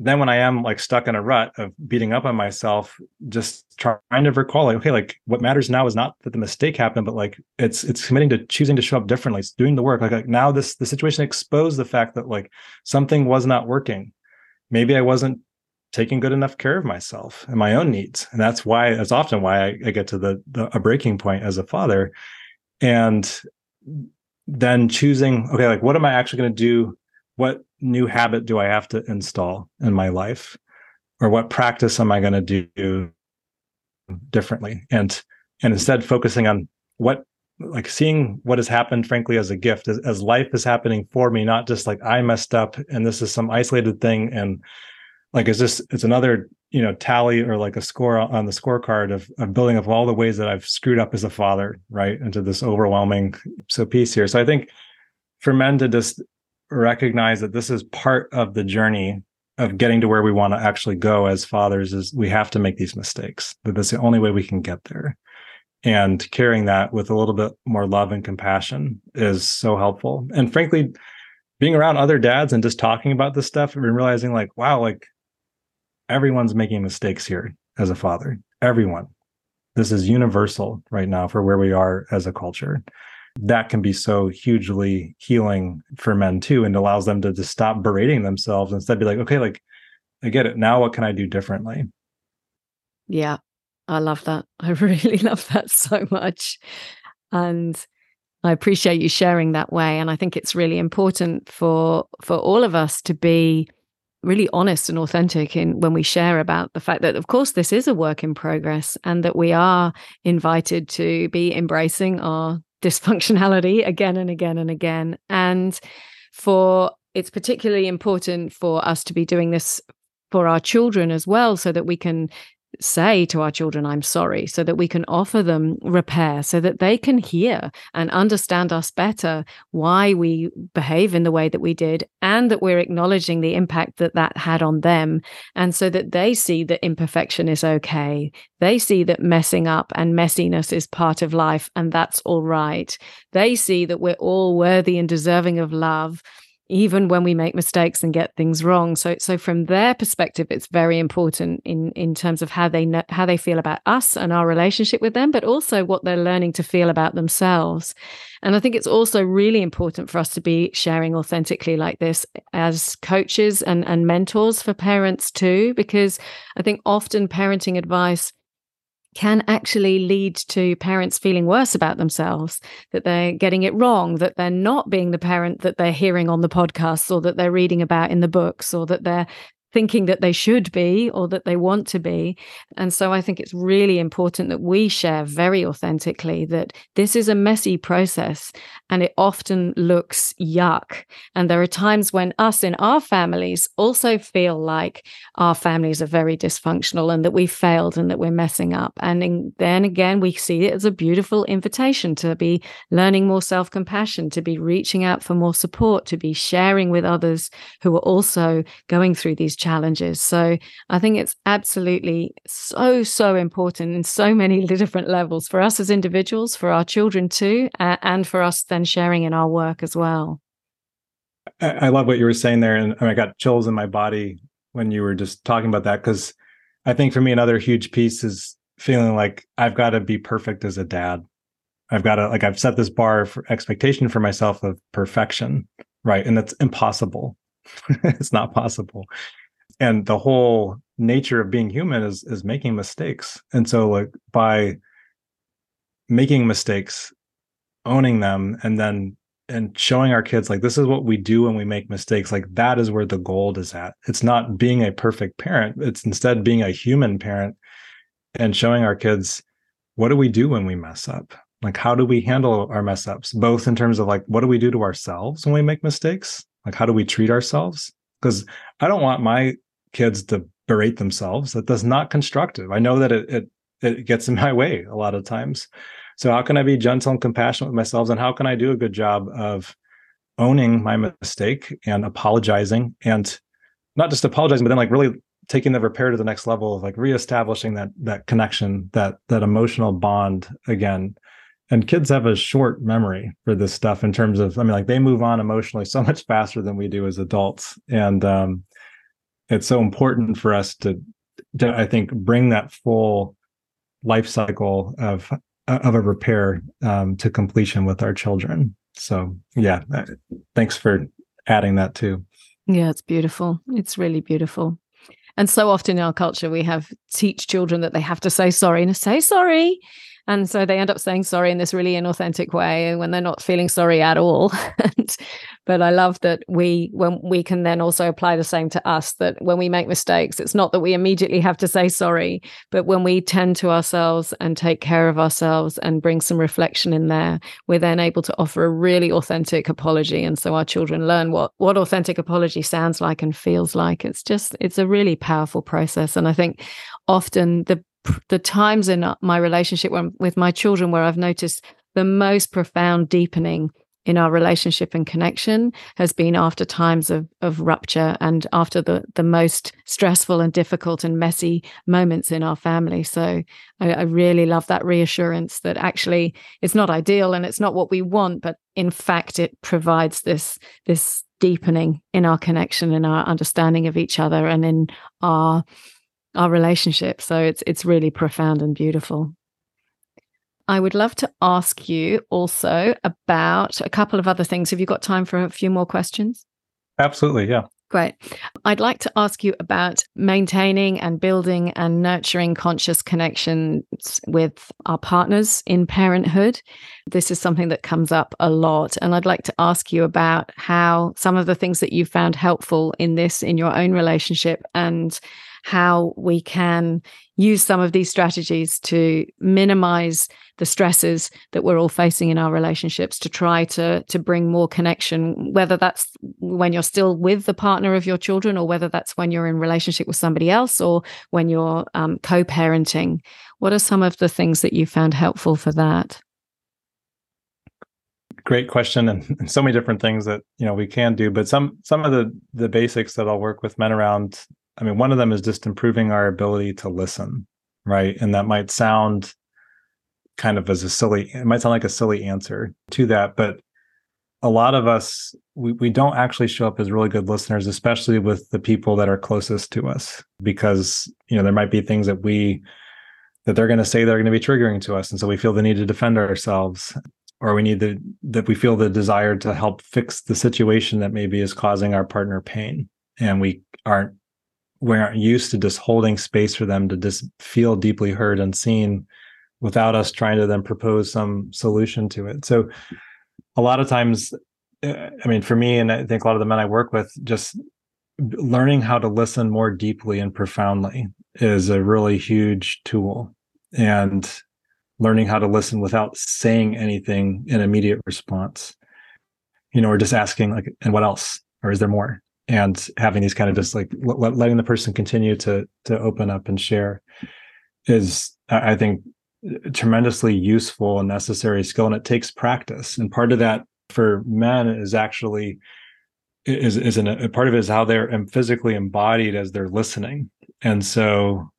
then when I am like stuck in a rut of beating up on myself, just trying to recall like, okay, like what matters now is not that the mistake happened, but like it's it's committing to choosing to show up differently. It's doing the work. Like, like now this the situation exposed the fact that like something was not working. Maybe I wasn't taking good enough care of myself and my own needs. And that's why that's often why I, I get to the, the a breaking point as a father. And then choosing, okay, like what am I actually going to do? What new habit do I have to install in my life? Or what practice am I going to do differently? And and instead focusing on what like seeing what has happened frankly as a gift as, as life is happening for me not just like i messed up and this is some isolated thing and like is this it's another you know tally or like a score on the scorecard of, of building up all the ways that i've screwed up as a father right into this overwhelming so piece here so i think for men to just recognize that this is part of the journey of getting to where we want to actually go as fathers is we have to make these mistakes that that's the only way we can get there. And carrying that with a little bit more love and compassion is so helpful. And frankly being around other dads and just talking about this stuff and realizing like wow like everyone's making mistakes here as a father. Everyone. This is universal right now for where we are as a culture that can be so hugely healing for men too and allows them to just stop berating themselves instead be like okay like i get it. Now what can i do differently? Yeah. I love that. I really love that so much. And i appreciate you sharing that way and i think it's really important for for all of us to be really honest and authentic in when we share about the fact that of course this is a work in progress and that we are invited to be embracing our dysfunctionality again and again and again. And for it's particularly important for us to be doing this for our children as well, so that we can say to our children, I'm sorry, so that we can offer them repair, so that they can hear and understand us better, why we behave in the way that we did, and that we're acknowledging the impact that that had on them. And so that they see that imperfection is okay. They see that messing up and messiness is part of life, and that's all right. They see that we're all worthy and deserving of love even when we make mistakes and get things wrong. So so from their perspective it's very important in in terms of how they know how they feel about us and our relationship with them but also what they're learning to feel about themselves. And i think it's also really important for us to be sharing authentically like this as coaches and and mentors for parents too because i think often parenting advice can actually lead to parents feeling worse about themselves, that they're getting it wrong, that they're not being the parent that they're hearing on the podcasts or that they're reading about in the books or that they're thinking that they should be or that they want to be. And so I think it's really important that we share very authentically that this is a messy process and it often looks yuck. And there are times when us in our families also feel like our families are very dysfunctional and that we've failed and that we're messing up. And in, then again, we see it as a beautiful invitation to be learning more self compassion, to be reaching out for more support, to be sharing with others who are also going through these challenges. So I think it's absolutely so, so important in so many different levels for us as individuals, for our children too, uh, and for us then sharing in our work as well. I love what you were saying there. And I got chills in my body when you were just talking about that. Cause I think for me, another huge piece is feeling like I've got to be perfect as a dad. I've got to, like, I've set this bar for expectation for myself of perfection. Right. And it's impossible. it's not possible and the whole nature of being human is is making mistakes and so like by making mistakes owning them and then and showing our kids like this is what we do when we make mistakes like that is where the gold is at it's not being a perfect parent it's instead being a human parent and showing our kids what do we do when we mess up like how do we handle our mess ups both in terms of like what do we do to ourselves when we make mistakes like how do we treat ourselves because i don't want my kids to berate themselves. That is not constructive. I know that it, it it gets in my way a lot of times. So how can I be gentle and compassionate with myself, and how can I do a good job of owning my mistake and apologizing, and not just apologizing, but then like really taking the repair to the next level of like reestablishing that that connection, that that emotional bond again. And kids have a short memory for this stuff in terms of, I mean, like they move on emotionally so much faster than we do as adults. And um, it's so important for us to, to I think bring that full life cycle of of a repair um, to completion with our children. So yeah, uh, thanks for adding that too. Yeah, it's beautiful. It's really beautiful. And so often in our culture, we have teach children that they have to say sorry and say sorry. And so they end up saying sorry in this really inauthentic way when they're not feeling sorry at all. but I love that we, when we can then also apply the same to us, that when we make mistakes, it's not that we immediately have to say sorry, but when we tend to ourselves and take care of ourselves and bring some reflection in there, we're then able to offer a really authentic apology. And so our children learn what, what authentic apology sounds like and feels like. It's just, it's a really powerful process. And I think often the the times in uh, my relationship with my children where I've noticed the most profound deepening in our relationship and connection has been after times of, of rupture and after the, the most stressful and difficult and messy moments in our family. So I, I really love that reassurance that actually it's not ideal and it's not what we want, but in fact it provides this this deepening in our connection and our understanding of each other and in our our relationship. So it's it's really profound and beautiful. I would love to ask you also about a couple of other things. Have you got time for a few more questions? Absolutely, yeah. Great. I'd like to ask you about maintaining and building and nurturing conscious connections with our partners in parenthood. This is something that comes up a lot. And I'd like to ask you about how some of the things that you found helpful in this in your own relationship and how we can use some of these strategies to minimize the stresses that we're all facing in our relationships to try to to bring more connection whether that's when you're still with the partner of your children or whether that's when you're in relationship with somebody else or when you're um, co-parenting. What are some of the things that you found helpful for that? Great question and, and, so many different things that you know we can do but some some of the the basics that i'll work with men around i mean one of them is just improving our ability to listen right? And that might sound kind of as a silly it might sound like a silly answer to that but a lot of us we, we don't actually show up as really good listeners especially with the people that are closest to us because you know there might be things that we that they're going to say that are going to be triggering to us. And so we feel the need to defend ourselves or we need the that we feel the desire to help fix the situation that maybe is causing our partner pain and we aren't we aren't used to just holding space for them to just feel deeply heard and seen without us trying to then propose some solution to it. So a lot of times uh, i mean for me and i think a lot of the men i work with just learning how to listen more deeply and profoundly is a really huge tool. And learning how to listen without saying anything in immediate response. You know or just asking like and what else? Or is there more and having these kind of just like l- letting the person continue to to open up and share is i think tremendously useful and necessary skill and it takes practice and part of that for men is actually is is an, a part of it is how they're physically embodied as they're listening and so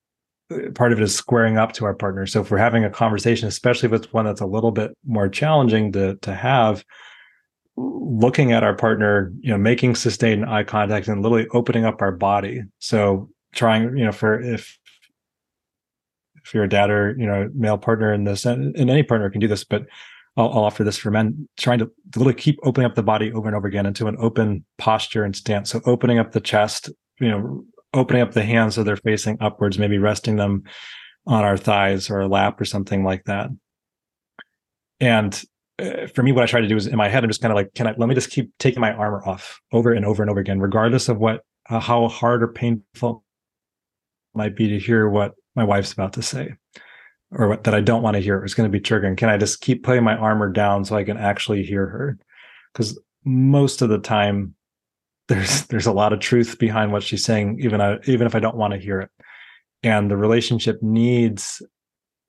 uh, part of it is squaring up to our partner. So if we're having a conversation, especially if it's one that's a little bit more challenging to to have, looking at our partner, you know, making sustained eye contact and literally opening up our body. So trying, you know, for if if you're a dad or you know male partner in this, and, and any partner can do this, but I'll, I'll, offer this for men, trying to, literally keep opening up the body over and over again into an open posture and stance. So opening up the chest, you know, opening up the hands so they're facing upwards, maybe resting them on our thighs or a lap or something like that. And uh, for me, what I try to do is in my head, I'm just kind of like, can I let me just keep taking my armor off over and over and over again, regardless of what, uh, how hard or painful might be to hear what my wife's about to say or what that I don't want to hear is going to be triggering. Can I just keep putting my armor down so I can actually hear her? Because most of the time, there's there's a lot of truth behind what she's saying even I, even if I don't want to hear it and the relationship needs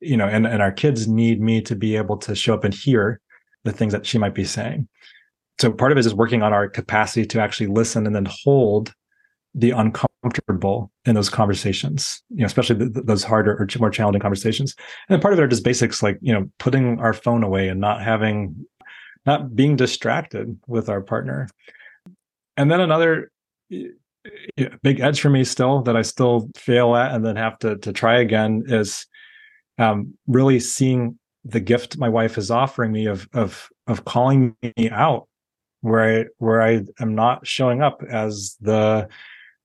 you know and, and our kids need me to be able to show up and hear the things that she might be saying. So part of it is working on our capacity to actually listen and then hold the uncomfortable in those conversations you know especially the, those harder or more challenging conversations. And part of it are just basics like you know putting our phone away and not having not being distracted with our partner. And then another big edge for me still that I still fail at and then have to to try again is um, really seeing the gift my wife is offering me of of of calling me out where I where I am not showing up as the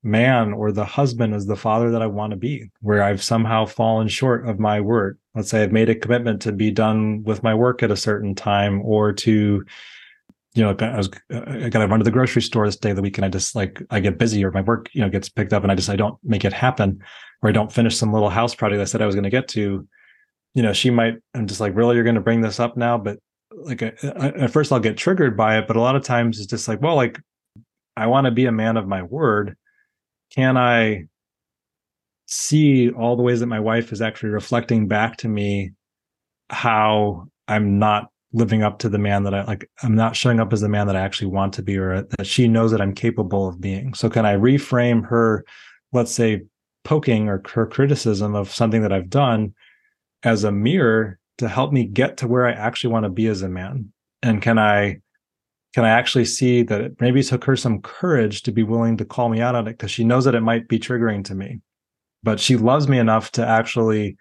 man or the husband as the father that I want to be, where I've somehow fallen short of my word. Let's say I've made a commitment to be done with my work at a certain time or to you know, I was I got to run to the grocery store this day of the week, and I just like I get busy or my work, you know, gets picked up, and I just I don't make it happen, or I don't finish some little house project I said I was going to get to. You know, she might. I'm just like, really, you're going to bring this up now? But like, uh, uh, I, at first, I'll get triggered by it, but a lot of times it's just like, well, like, I want to be a man of my word. Can I see all the ways that my wife is actually reflecting back to me how I'm not living up to the man that I like. I'm not showing up as the man that I actually want to be, or uh, that she knows that I'm capable of being. So, can I reframe her, let's say, poking or her criticism of something that I've done as a mirror to help me get to where I actually want to be as a man? And can I can I actually see that it maybe took her some courage to be willing to call me out on it because she knows that it might be triggering to me, but she loves me enough to actually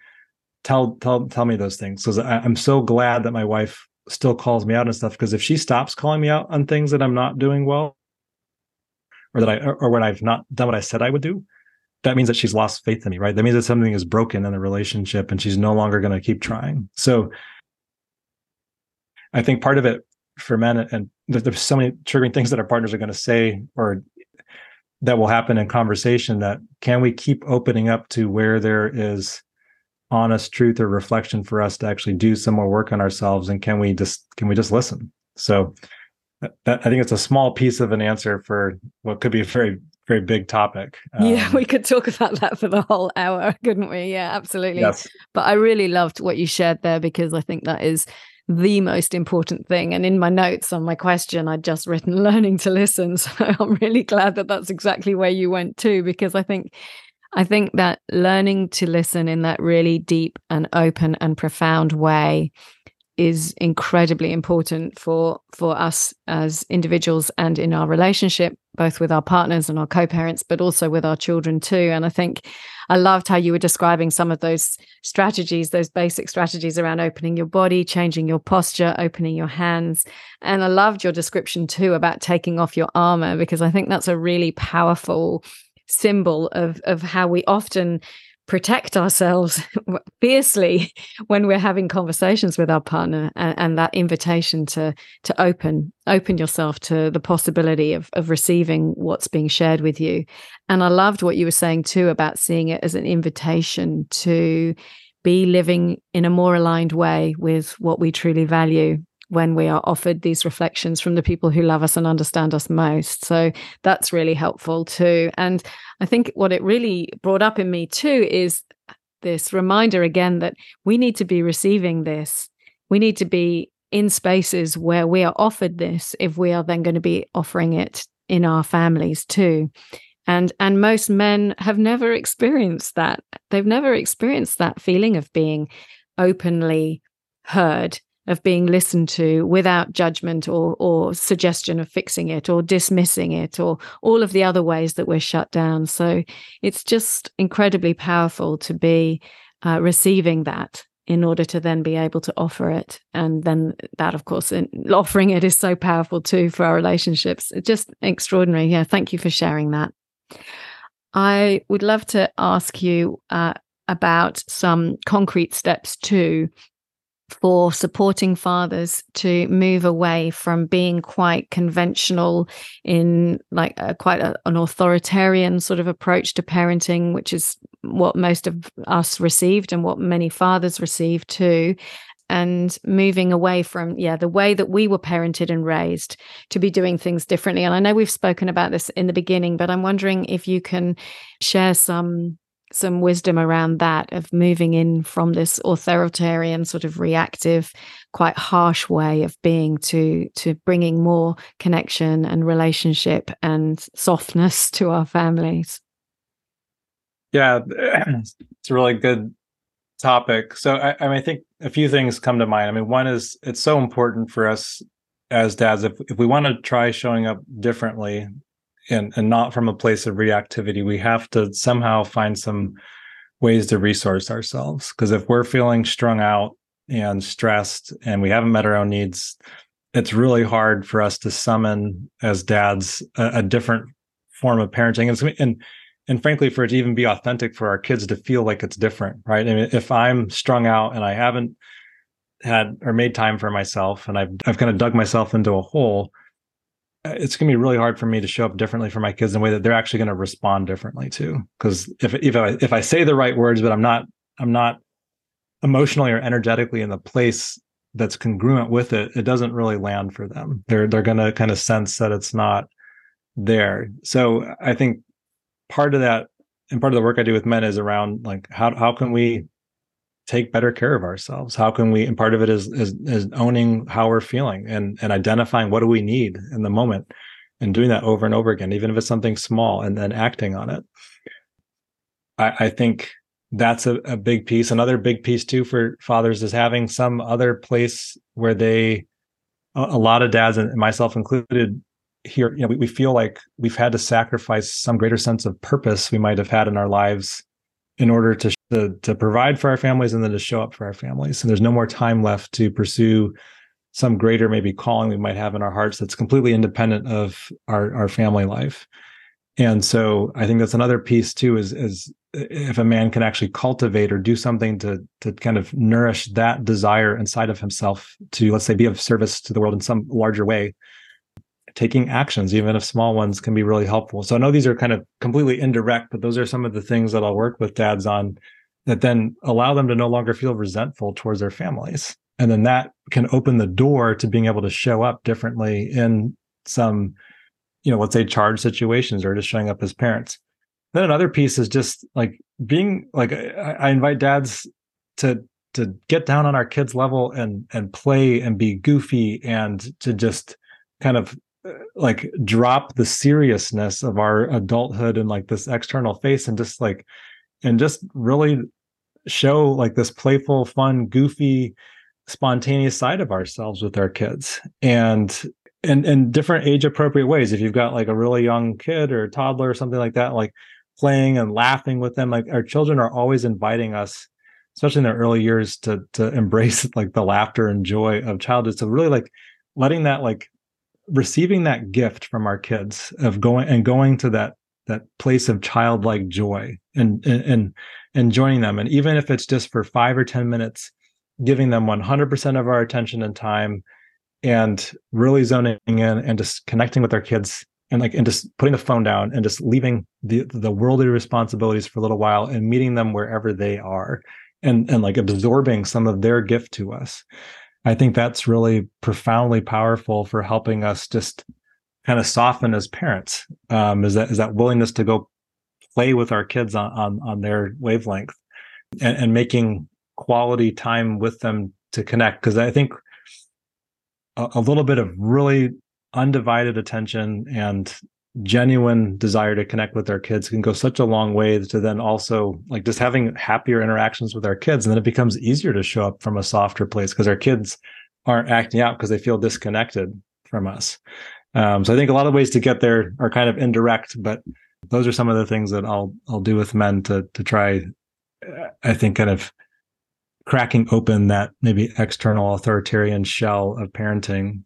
tell tell tell me those things because I'm so glad that my wife still calls me out and stuff because if she stops calling me out on things that I'm not doing well or that I or when I've not done what I said I would do, that means that she's lost faith in me, right? That means that something is broken in the relationship and she's no longer going to keep trying. So I think part of it for men and there's so many triggering things that our partners are going to say or that will happen in conversation that can we keep opening up to where there is honest truth or reflection for us to actually do some more work on ourselves and can we just can we just listen so that, i think it's a small piece of an answer for what could be a very very big topic um, yeah we could talk about that for the whole hour couldn't we yeah absolutely yes. but i really loved what you shared there because i think that is the most important thing. And in my notes on my question, I'd just written learning to listen. So I'm really glad that that's exactly where you went to, because I think. I think that learning to listen in that really deep and open and profound way is incredibly important for for us as individuals and in our relationship both with our partners and our co-parents but also with our children too. And i think i loved how you were describing some of those strategies those basic strategies around opening your body changing your posture opening your hands. And i loved your description too about taking off your armor because i think that's a really powerful symbol of of how we often protect ourselves fiercely when we're having conversations with our partner and, and, that invitation to to open open yourself to the possibility of of receiving what's being shared with you. And i loved what you were saying too about seeing it as an invitation to be living in a more aligned way with what we truly value when we are offered these reflections from the people who love us and understand us most. So that's really helpful too. And I think what it really brought up in me too is this reminder again that we need to be receiving this. We need to be in spaces where we are offered this if we are then going to be offering it in our families too and and most men have never experienced that they've never experienced that feeling of being openly heard of being listened to without judgment or or suggestion of fixing it or dismissing it or all of the other ways that we're shut down. So it's just incredibly powerful to be uh, receiving that in order to then be able to offer it. And then that of course in, offering it is so powerful too for our relationships. It's just extraordinary. Yeah thank you for sharing that. I would love to ask you uh, about some concrete steps too for supporting fathers to move away from being quite conventional in like a, quite a, an authoritarian sort of approach to parenting which is what most of us received and what many fathers received too and moving away from yeah the way that we were parented and raised to be doing things differently. And i know we've spoken about this in the beginning but i'm wondering if you can share some some wisdom around that of moving in from this authoritarian sort of reactive quite harsh way of being to to bringing more connection and relationship and softness to our families. Yeah it's a really good topic. So I, I mean i think a few things come to mind. I mean one is it's so important for us as dads if, if we want to try showing up differently and, and not from a place of reactivity. We have to somehow find some ways to resource ourselves. Because if we're feeling strung out and stressed and we haven't met our own needs, it's really hard for us to summon as dads a, a different form of parenting. And, and and frankly, for it to even be authentic for our kids to feel like it's different, right? I mean, if I'm strung out and I haven't had or made time for myself and I've I've kind of dug myself into a hole, it's going to be really hard for me to show up differently for my kids in a way that they're actually going to respond differently to. Because if if I if I say the right words, but I'm not I'm not emotionally or energetically in the place that's congruent with it, it doesn't really land for them. They're they're going to kind of sense that it's not there. So I think part of that and part of the work I do with men is around like how how can we take better care of ourselves? How can we and part of it is is, is owning how we're feeling and and identifying what do we need in the moment and doing that over and over again even if it's something small and then acting on it. I, I think that's a, a big piece. Another big piece too for fathers is having some other place where they a, lot of dads and myself included here you know we, we feel like we've had to sacrifice some greater sense of purpose we might have had in our lives in order to, to, to provide for our families and then to show up for our families. And there's no more time left to pursue some greater maybe calling we might have in our hearts that's completely independent of our our family life. And so I think that's another piece too is is if a man can actually cultivate or do something to to kind of nourish that desire inside of himself to let's say be of service to the world in some larger way taking actions, even if small ones can be really helpful. So I know these are kind of completely indirect, but those are some of the things that I'll work with dads on that then allow them to no longer feel resentful towards their families. And then that can open the door to being able to show up differently in some, you know, let's say charged situations or just showing up as parents. Then another piece is just like being like I, I invite dads to to get down on our kids level and and play and be goofy and to just kind of like drop the seriousness of our adulthood and like this external face and just like and just really show like this playful fun goofy spontaneous side of ourselves with our kids and and in different age appropriate ways. If you've got like a really young kid or toddler or something like that like playing and laughing with them like our children are always inviting us especially in their early years to to embrace like the laughter and joy of childhood. So really like letting that like receiving that gift from our kids of going and going to that that place of childlike joy and and, and enjoying them. And even if it's just for 5 or 10 minutes giving them 100% of our attention and time and really zoning in and just connecting with our kids and like and just putting the phone down and just leaving the the worldly responsibilities for a little while and meeting them wherever they are and and like absorbing some of their gift to us i think that's really profoundly powerful for helping us just kind of soften as parents. Um is that is that willingness to go play with our kids on on, on their wavelength and, and making quality time with them to connect. Because i think a, a little bit of really undivided attention and genuine desire to connect with our kids can go such a long way to then also like just having happier interactions with our kids and then it becomes easier to show up from a softer place because our kids aren't acting out because they feel disconnected from us. Um, so i think a lot of ways to get there are kind of indirect but those are some of the things that i'll i'll do with men to to try i think kind of cracking open that maybe external authoritarian shell of parenting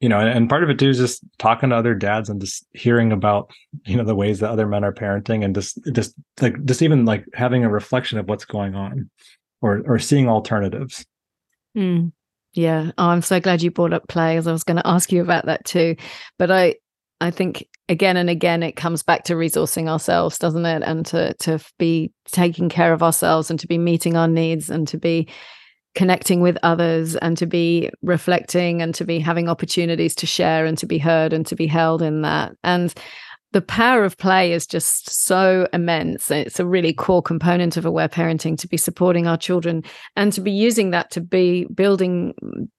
you know, and, part of it too is just talking to other dads and just hearing about, you know, the ways that other men are parenting and just just like just even like having a reflection of what's going on or or seeing alternatives. Mm. Yeah. Oh, I'm so glad you brought up play as I was going to ask you about that too. But I I think again and again it comes back to resourcing ourselves, doesn't it? And to to be taking care of ourselves and to be meeting our needs and to be connecting with others and to be reflecting and to be having opportunities to share and to be heard and to be held in that. And the power of play is just so immense. It's a really core component of aware parenting to be supporting our children and to be using that to be building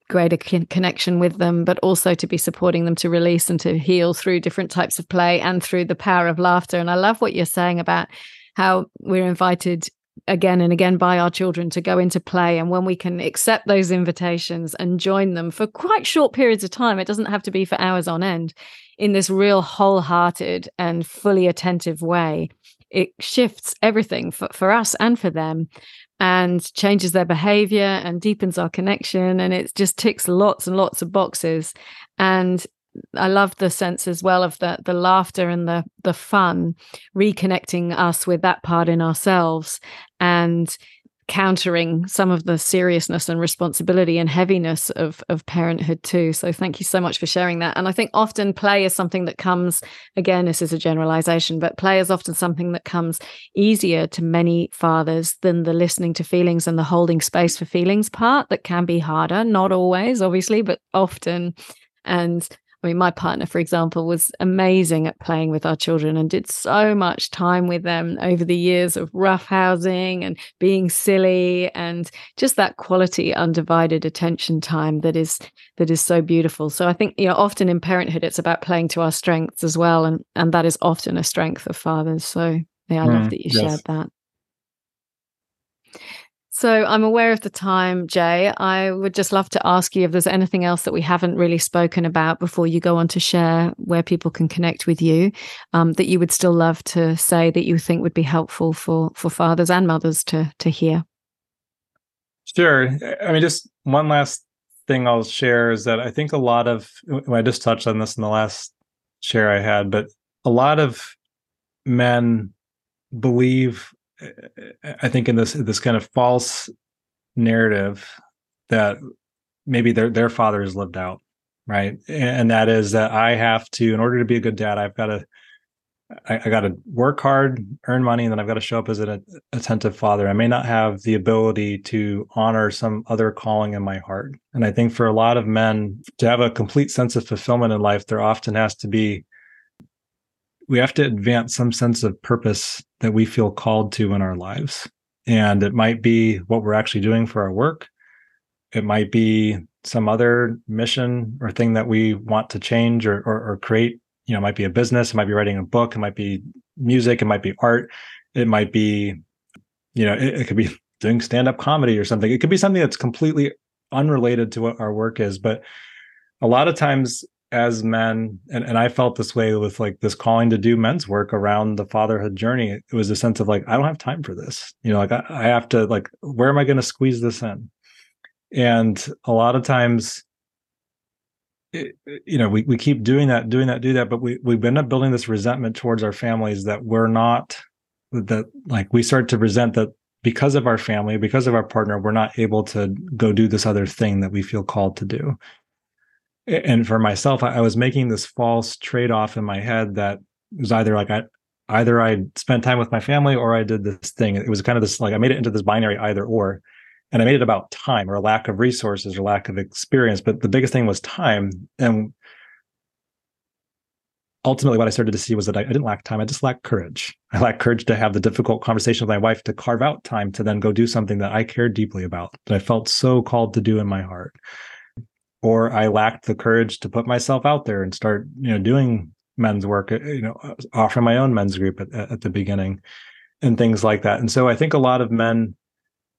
greater connection with them, but also to be supporting them to release and to heal through different types of play and through the power of laughter. And I love what you're saying about how we're invited again and again by our children to go into play. And when we can accept those invitations and join them for quite short periods of time it doesn't have to be for hours on end in this real wholehearted and fully attentive way it shifts everything for, for us and for them and changes their behavior and deepens our connection. And it just ticks lots and lots of boxes. And I love the sense as well of the the laughter and the the fun, reconnecting us with that part in ourselves and countering some of the seriousness and responsibility and heaviness of of parenthood too. So thank you so much for sharing that. And I think often play is something that comes again this is a generalization, but play is often something that comes easier to many fathers than the listening to feelings and the holding space for feelings part that can be harder, not always obviously, but often and I mean, my partner, for example, was amazing at playing with our children and did so much time with them over the years of roughhousing and being silly and just that quality undivided attention time that is that is so beautiful. So I think you know often in parenthood it's about playing to our strengths as well and and that is often a strength of fathers. So yeah, I mm, love that you yes. shared that. So I'm aware of the time, Jai. I would just love to ask you if there's anything else that we haven't really spoken about before you go on to share where people can connect with you, um, that you would still love to say that you think would be helpful for for fathers and mothers to to hear. Sure. I mean, just one last thing I'll share is that I think a lot of I just touched on this in the last share I had, but a lot of men believe I think in this this kind of false narrative that maybe their their father has lived out, right? And that is that I have to, in order to be a good dad, I've got to I, I got to work hard, earn money, and then I've got to show up as an attentive father. I may not have the ability to honor some other calling in my heart. And I think for a lot of men to have a complete sense of fulfillment in life, there often has to be, we have to advance some sense of purpose that we feel called to in our lives. And it might be what we're actually doing for our work. It might be some other mission or thing that we want to change or, or, or create you know, it might be a business, it might be writing a book, it might be music, it might be art, it might be, you know, it, it could be doing stand-up comedy or something. It could be something that's completely unrelated to what our work is. But a lot of times as men, and, and I felt this way with like this calling to do men's work around the fatherhood journey. It was a sense of like, I don't have time for this. You know, like I, I have to like, where am I going to squeeze this in? And a lot of times you know we, we keep doing that doing that do that but we we end up building this resentment towards our families that we're not that like we start to resent that because of our family because of our partner we're not able to go do this other thing that we feel called to do and for myself i, was making this false trade-off in my head that was either like i either i spent time with my family or i did this thing it was kind of this like i made it into this binary either or and I made it about time or lack of resources or lack of experience. But the biggest thing was time. And ultimately, what I started to see was that I, I, didn't lack time. I just lacked courage. I lacked courage to have the difficult conversation with my wife to carve out time to then go do something that I cared deeply about, that I felt so called to do in my heart. Or I lacked the courage to put myself out there and start, you know, doing men's work, uh, you know, offering my own men's group at, at the beginning and things like that. And so I think a lot of men,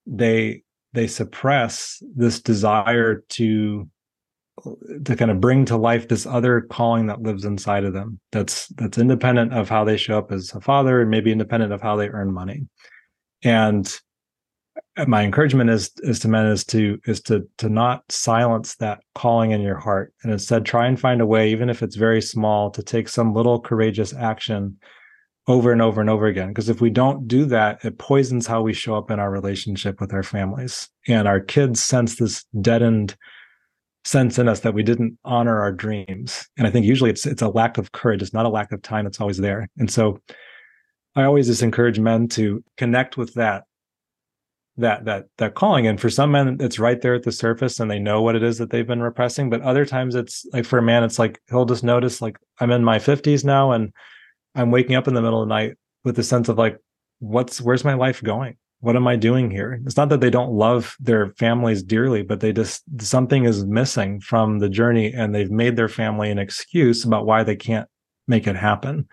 they they suppress this desire to to kind of bring to life this other calling that lives inside of them that's that's independent of how they show up as a father and maybe independent of how they earn money and my encouragement is is to men is to is to to not silence that calling in your heart and instead try and find a way even if it's very small to take some little courageous action over and over and over again. Because if we don't do that, it poisons how we show up in our relationship with our families. And our kids sense this deadened sense in us that we didn't honor our dreams. And I think usually it's it's a lack of courage. It's not a lack of time it's always there. And so I always just encourage men to connect with that that that that calling and for some men it's right there at the surface and they know what it is that they've been repressing but other times it's like for a man it's like he'll just notice like i'm in my 50s now and I'm waking up in the middle of the night with a sense of like, what's where's my life going? What am I doing here? It's not that they don't love their families dearly, but they just something is missing from the journey and they've made their family an excuse about why they can't make it happen.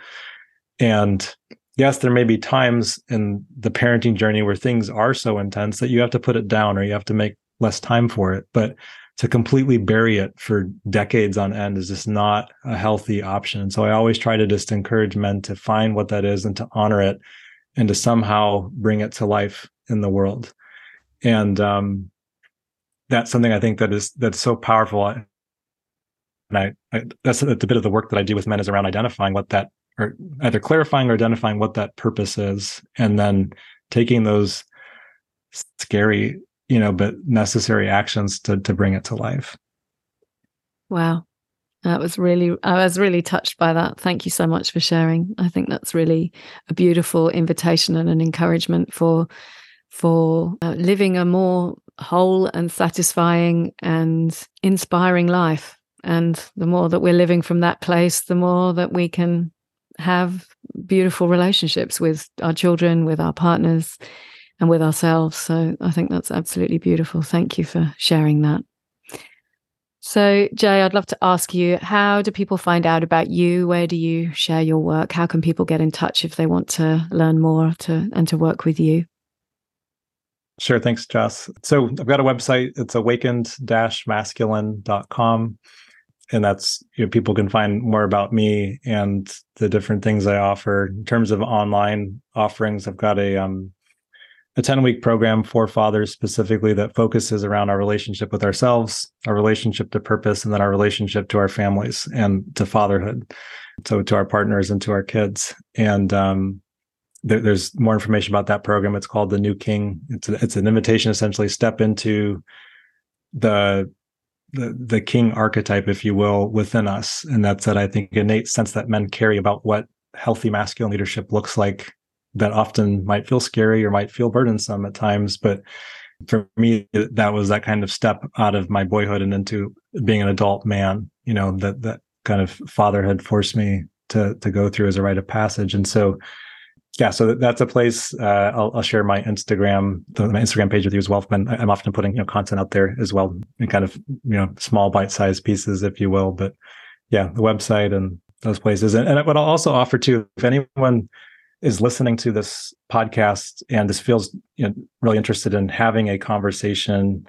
And yes, there may be times in the parenting journey where things are so intense that you have to put it down or you have to make less time for it. But to completely bury it for decades on end is just not a healthy option. So I always try to just encourage men to find what that is and to honor it and to somehow bring it to life in the world. And um, that's something I think that is that's so powerful. And I, I that's a, a bit of the work that I do with men is around identifying what that or either clarifying or identifying what that purpose is and then taking those scary you know, but necessary actions to to bring it to life. Wow. That was really, I was really touched by that. Thank you so much for sharing. I think that's really a beautiful invitation and an encouragement for for uh, living a more whole and satisfying and inspiring life. And the more that we're living from that place, the more that we can have beautiful relationships with our children, with our partners, and with ourselves. So I think that's absolutely beautiful. Thank you for sharing that. So, Jai, I'd love to ask you how do people find out about you? Where do you share your work? How can people get in touch if they want to learn more to and to work with you? Sure. Thanks, Joss. So I've got a website. It's awakened-masculine.com. And that's, you know, people can find more about me and the different things I offer. In terms of online offerings, I've got a um, a 10 week program for fathers specifically that focuses around our relationship with ourselves, our relationship to purpose, and then our relationship to our families and to fatherhood. So to our partners and to our kids. And um, there, there's more information about that program. It's called the New King. It's a, it's an invitation essentially step into the the the king archetype, if you will, within us, and that's that I think innate sense that men carry about what healthy masculine leadership looks like. That often might feel scary or might feel burdensome at times, but for me, that was that kind of step out of my boyhood and into being an adult man. You know that that kind of fatherhood forced me to to go through as a rite of passage, and so yeah, so that's a place. Uh, I'll, I'll, share my Instagram, my Instagram page with you as well. I'm, I'm often putting you know content out there as well, in kind of you know small bite-sized pieces, if you will. But yeah, the website and those places. And, and what I'll also offer too, if anyone is listening to this podcast and this feels you know, really interested in having a conversation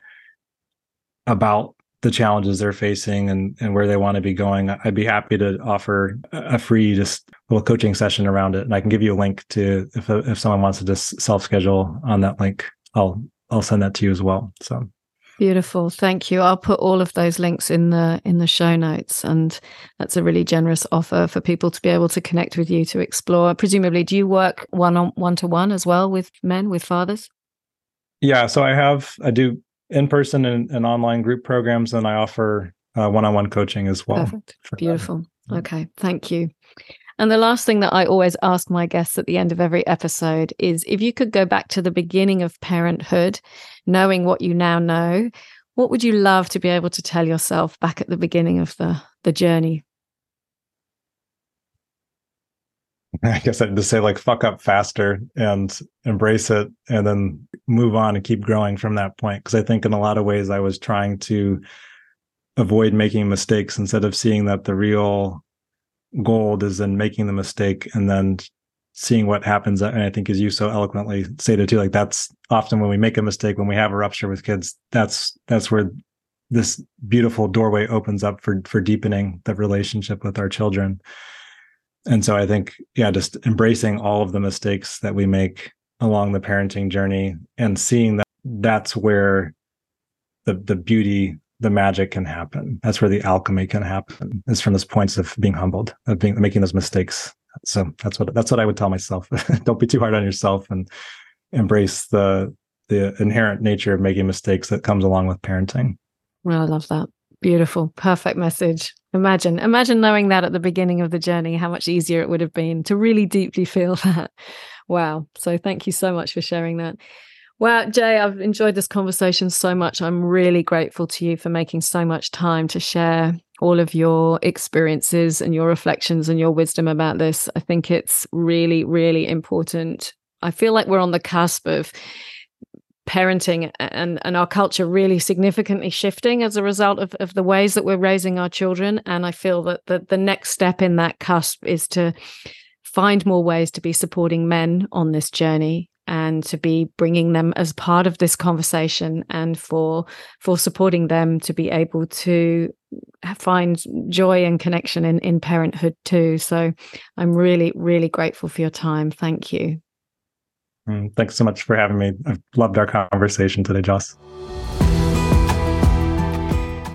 about the challenges they're facing and, and where they want to be going, I'd be happy to offer a free just little coaching session around it. And I can give you a link to if if someone wants to just self schedule on that link, I'll I'll send that to you as well. So beautiful, thank you. I'll put all of those links in the in the show notes, and that's a really generous offer for people to be able to connect with you to explore. Presumably, do you work one on one to one as well with men with fathers? Yeah, so I have I do in person and, and online group programs, and I offer one on one coaching as well. Perfect. Beautiful. Okay, thank you. And the last thing that I always ask my guests at the end of every episode is if you could go back to the beginning of parenthood, knowing what you now know, what would you love to be able to tell yourself back at the beginning of the, the journey? I guess I'd just say like fuck up faster and embrace it and then move on and keep growing from that point. Cause I think in a lot of ways I was trying to avoid making mistakes instead of seeing that the real gold is in making the mistake and then seeing what happens. And I think, as you so eloquently stated too, like that's often when we make a mistake, when we have a rupture with kids, that's that's where this beautiful doorway opens up for for deepening the relationship with our children. And so I think, yeah, just embracing all of the mistakes that we make along the parenting journey and seeing that that's where the the beauty the magic can happen. That's where the alchemy can happen. Is from those points of being humbled, of being making those mistakes. So that's what that's what I would tell myself. Don't be too hard on yourself and embrace the the inherent nature of making mistakes that comes along with parenting. Well, I love that. Beautiful. Perfect message. Imagine, imagine knowing that at the beginning of the journey, how much easier it would have been to really deeply feel that. Wow. So thank you so much for sharing that. Well, Jai, I've enjoyed this conversation so much. I'm really grateful to you for making so much time to share all of your experiences and your reflections and your wisdom about this. I think it's really, really important. I feel like we're on the cusp of parenting and, and our culture really significantly shifting as a result of, of the ways that we're raising our children. And I feel that the, the next step in that cusp is to find more ways to be supporting men on this journey and to be bringing them as part of this conversation and for for supporting them to be able to find joy and connection in in parenthood too. So i'm really really grateful for your time. Thank you mm, thanks so much for having me i've loved our conversation today joss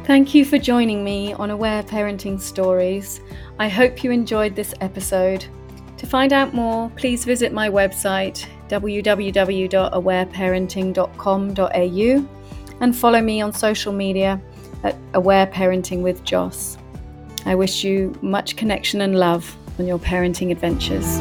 Thank you for joining me on Aware Parenting Stories. I hope you enjoyed this episode. To find out more, please visit my website www.awareparenting.com.au and follow me on social media at Aware Parenting with Joss. I wish you much connection and love on your parenting adventures.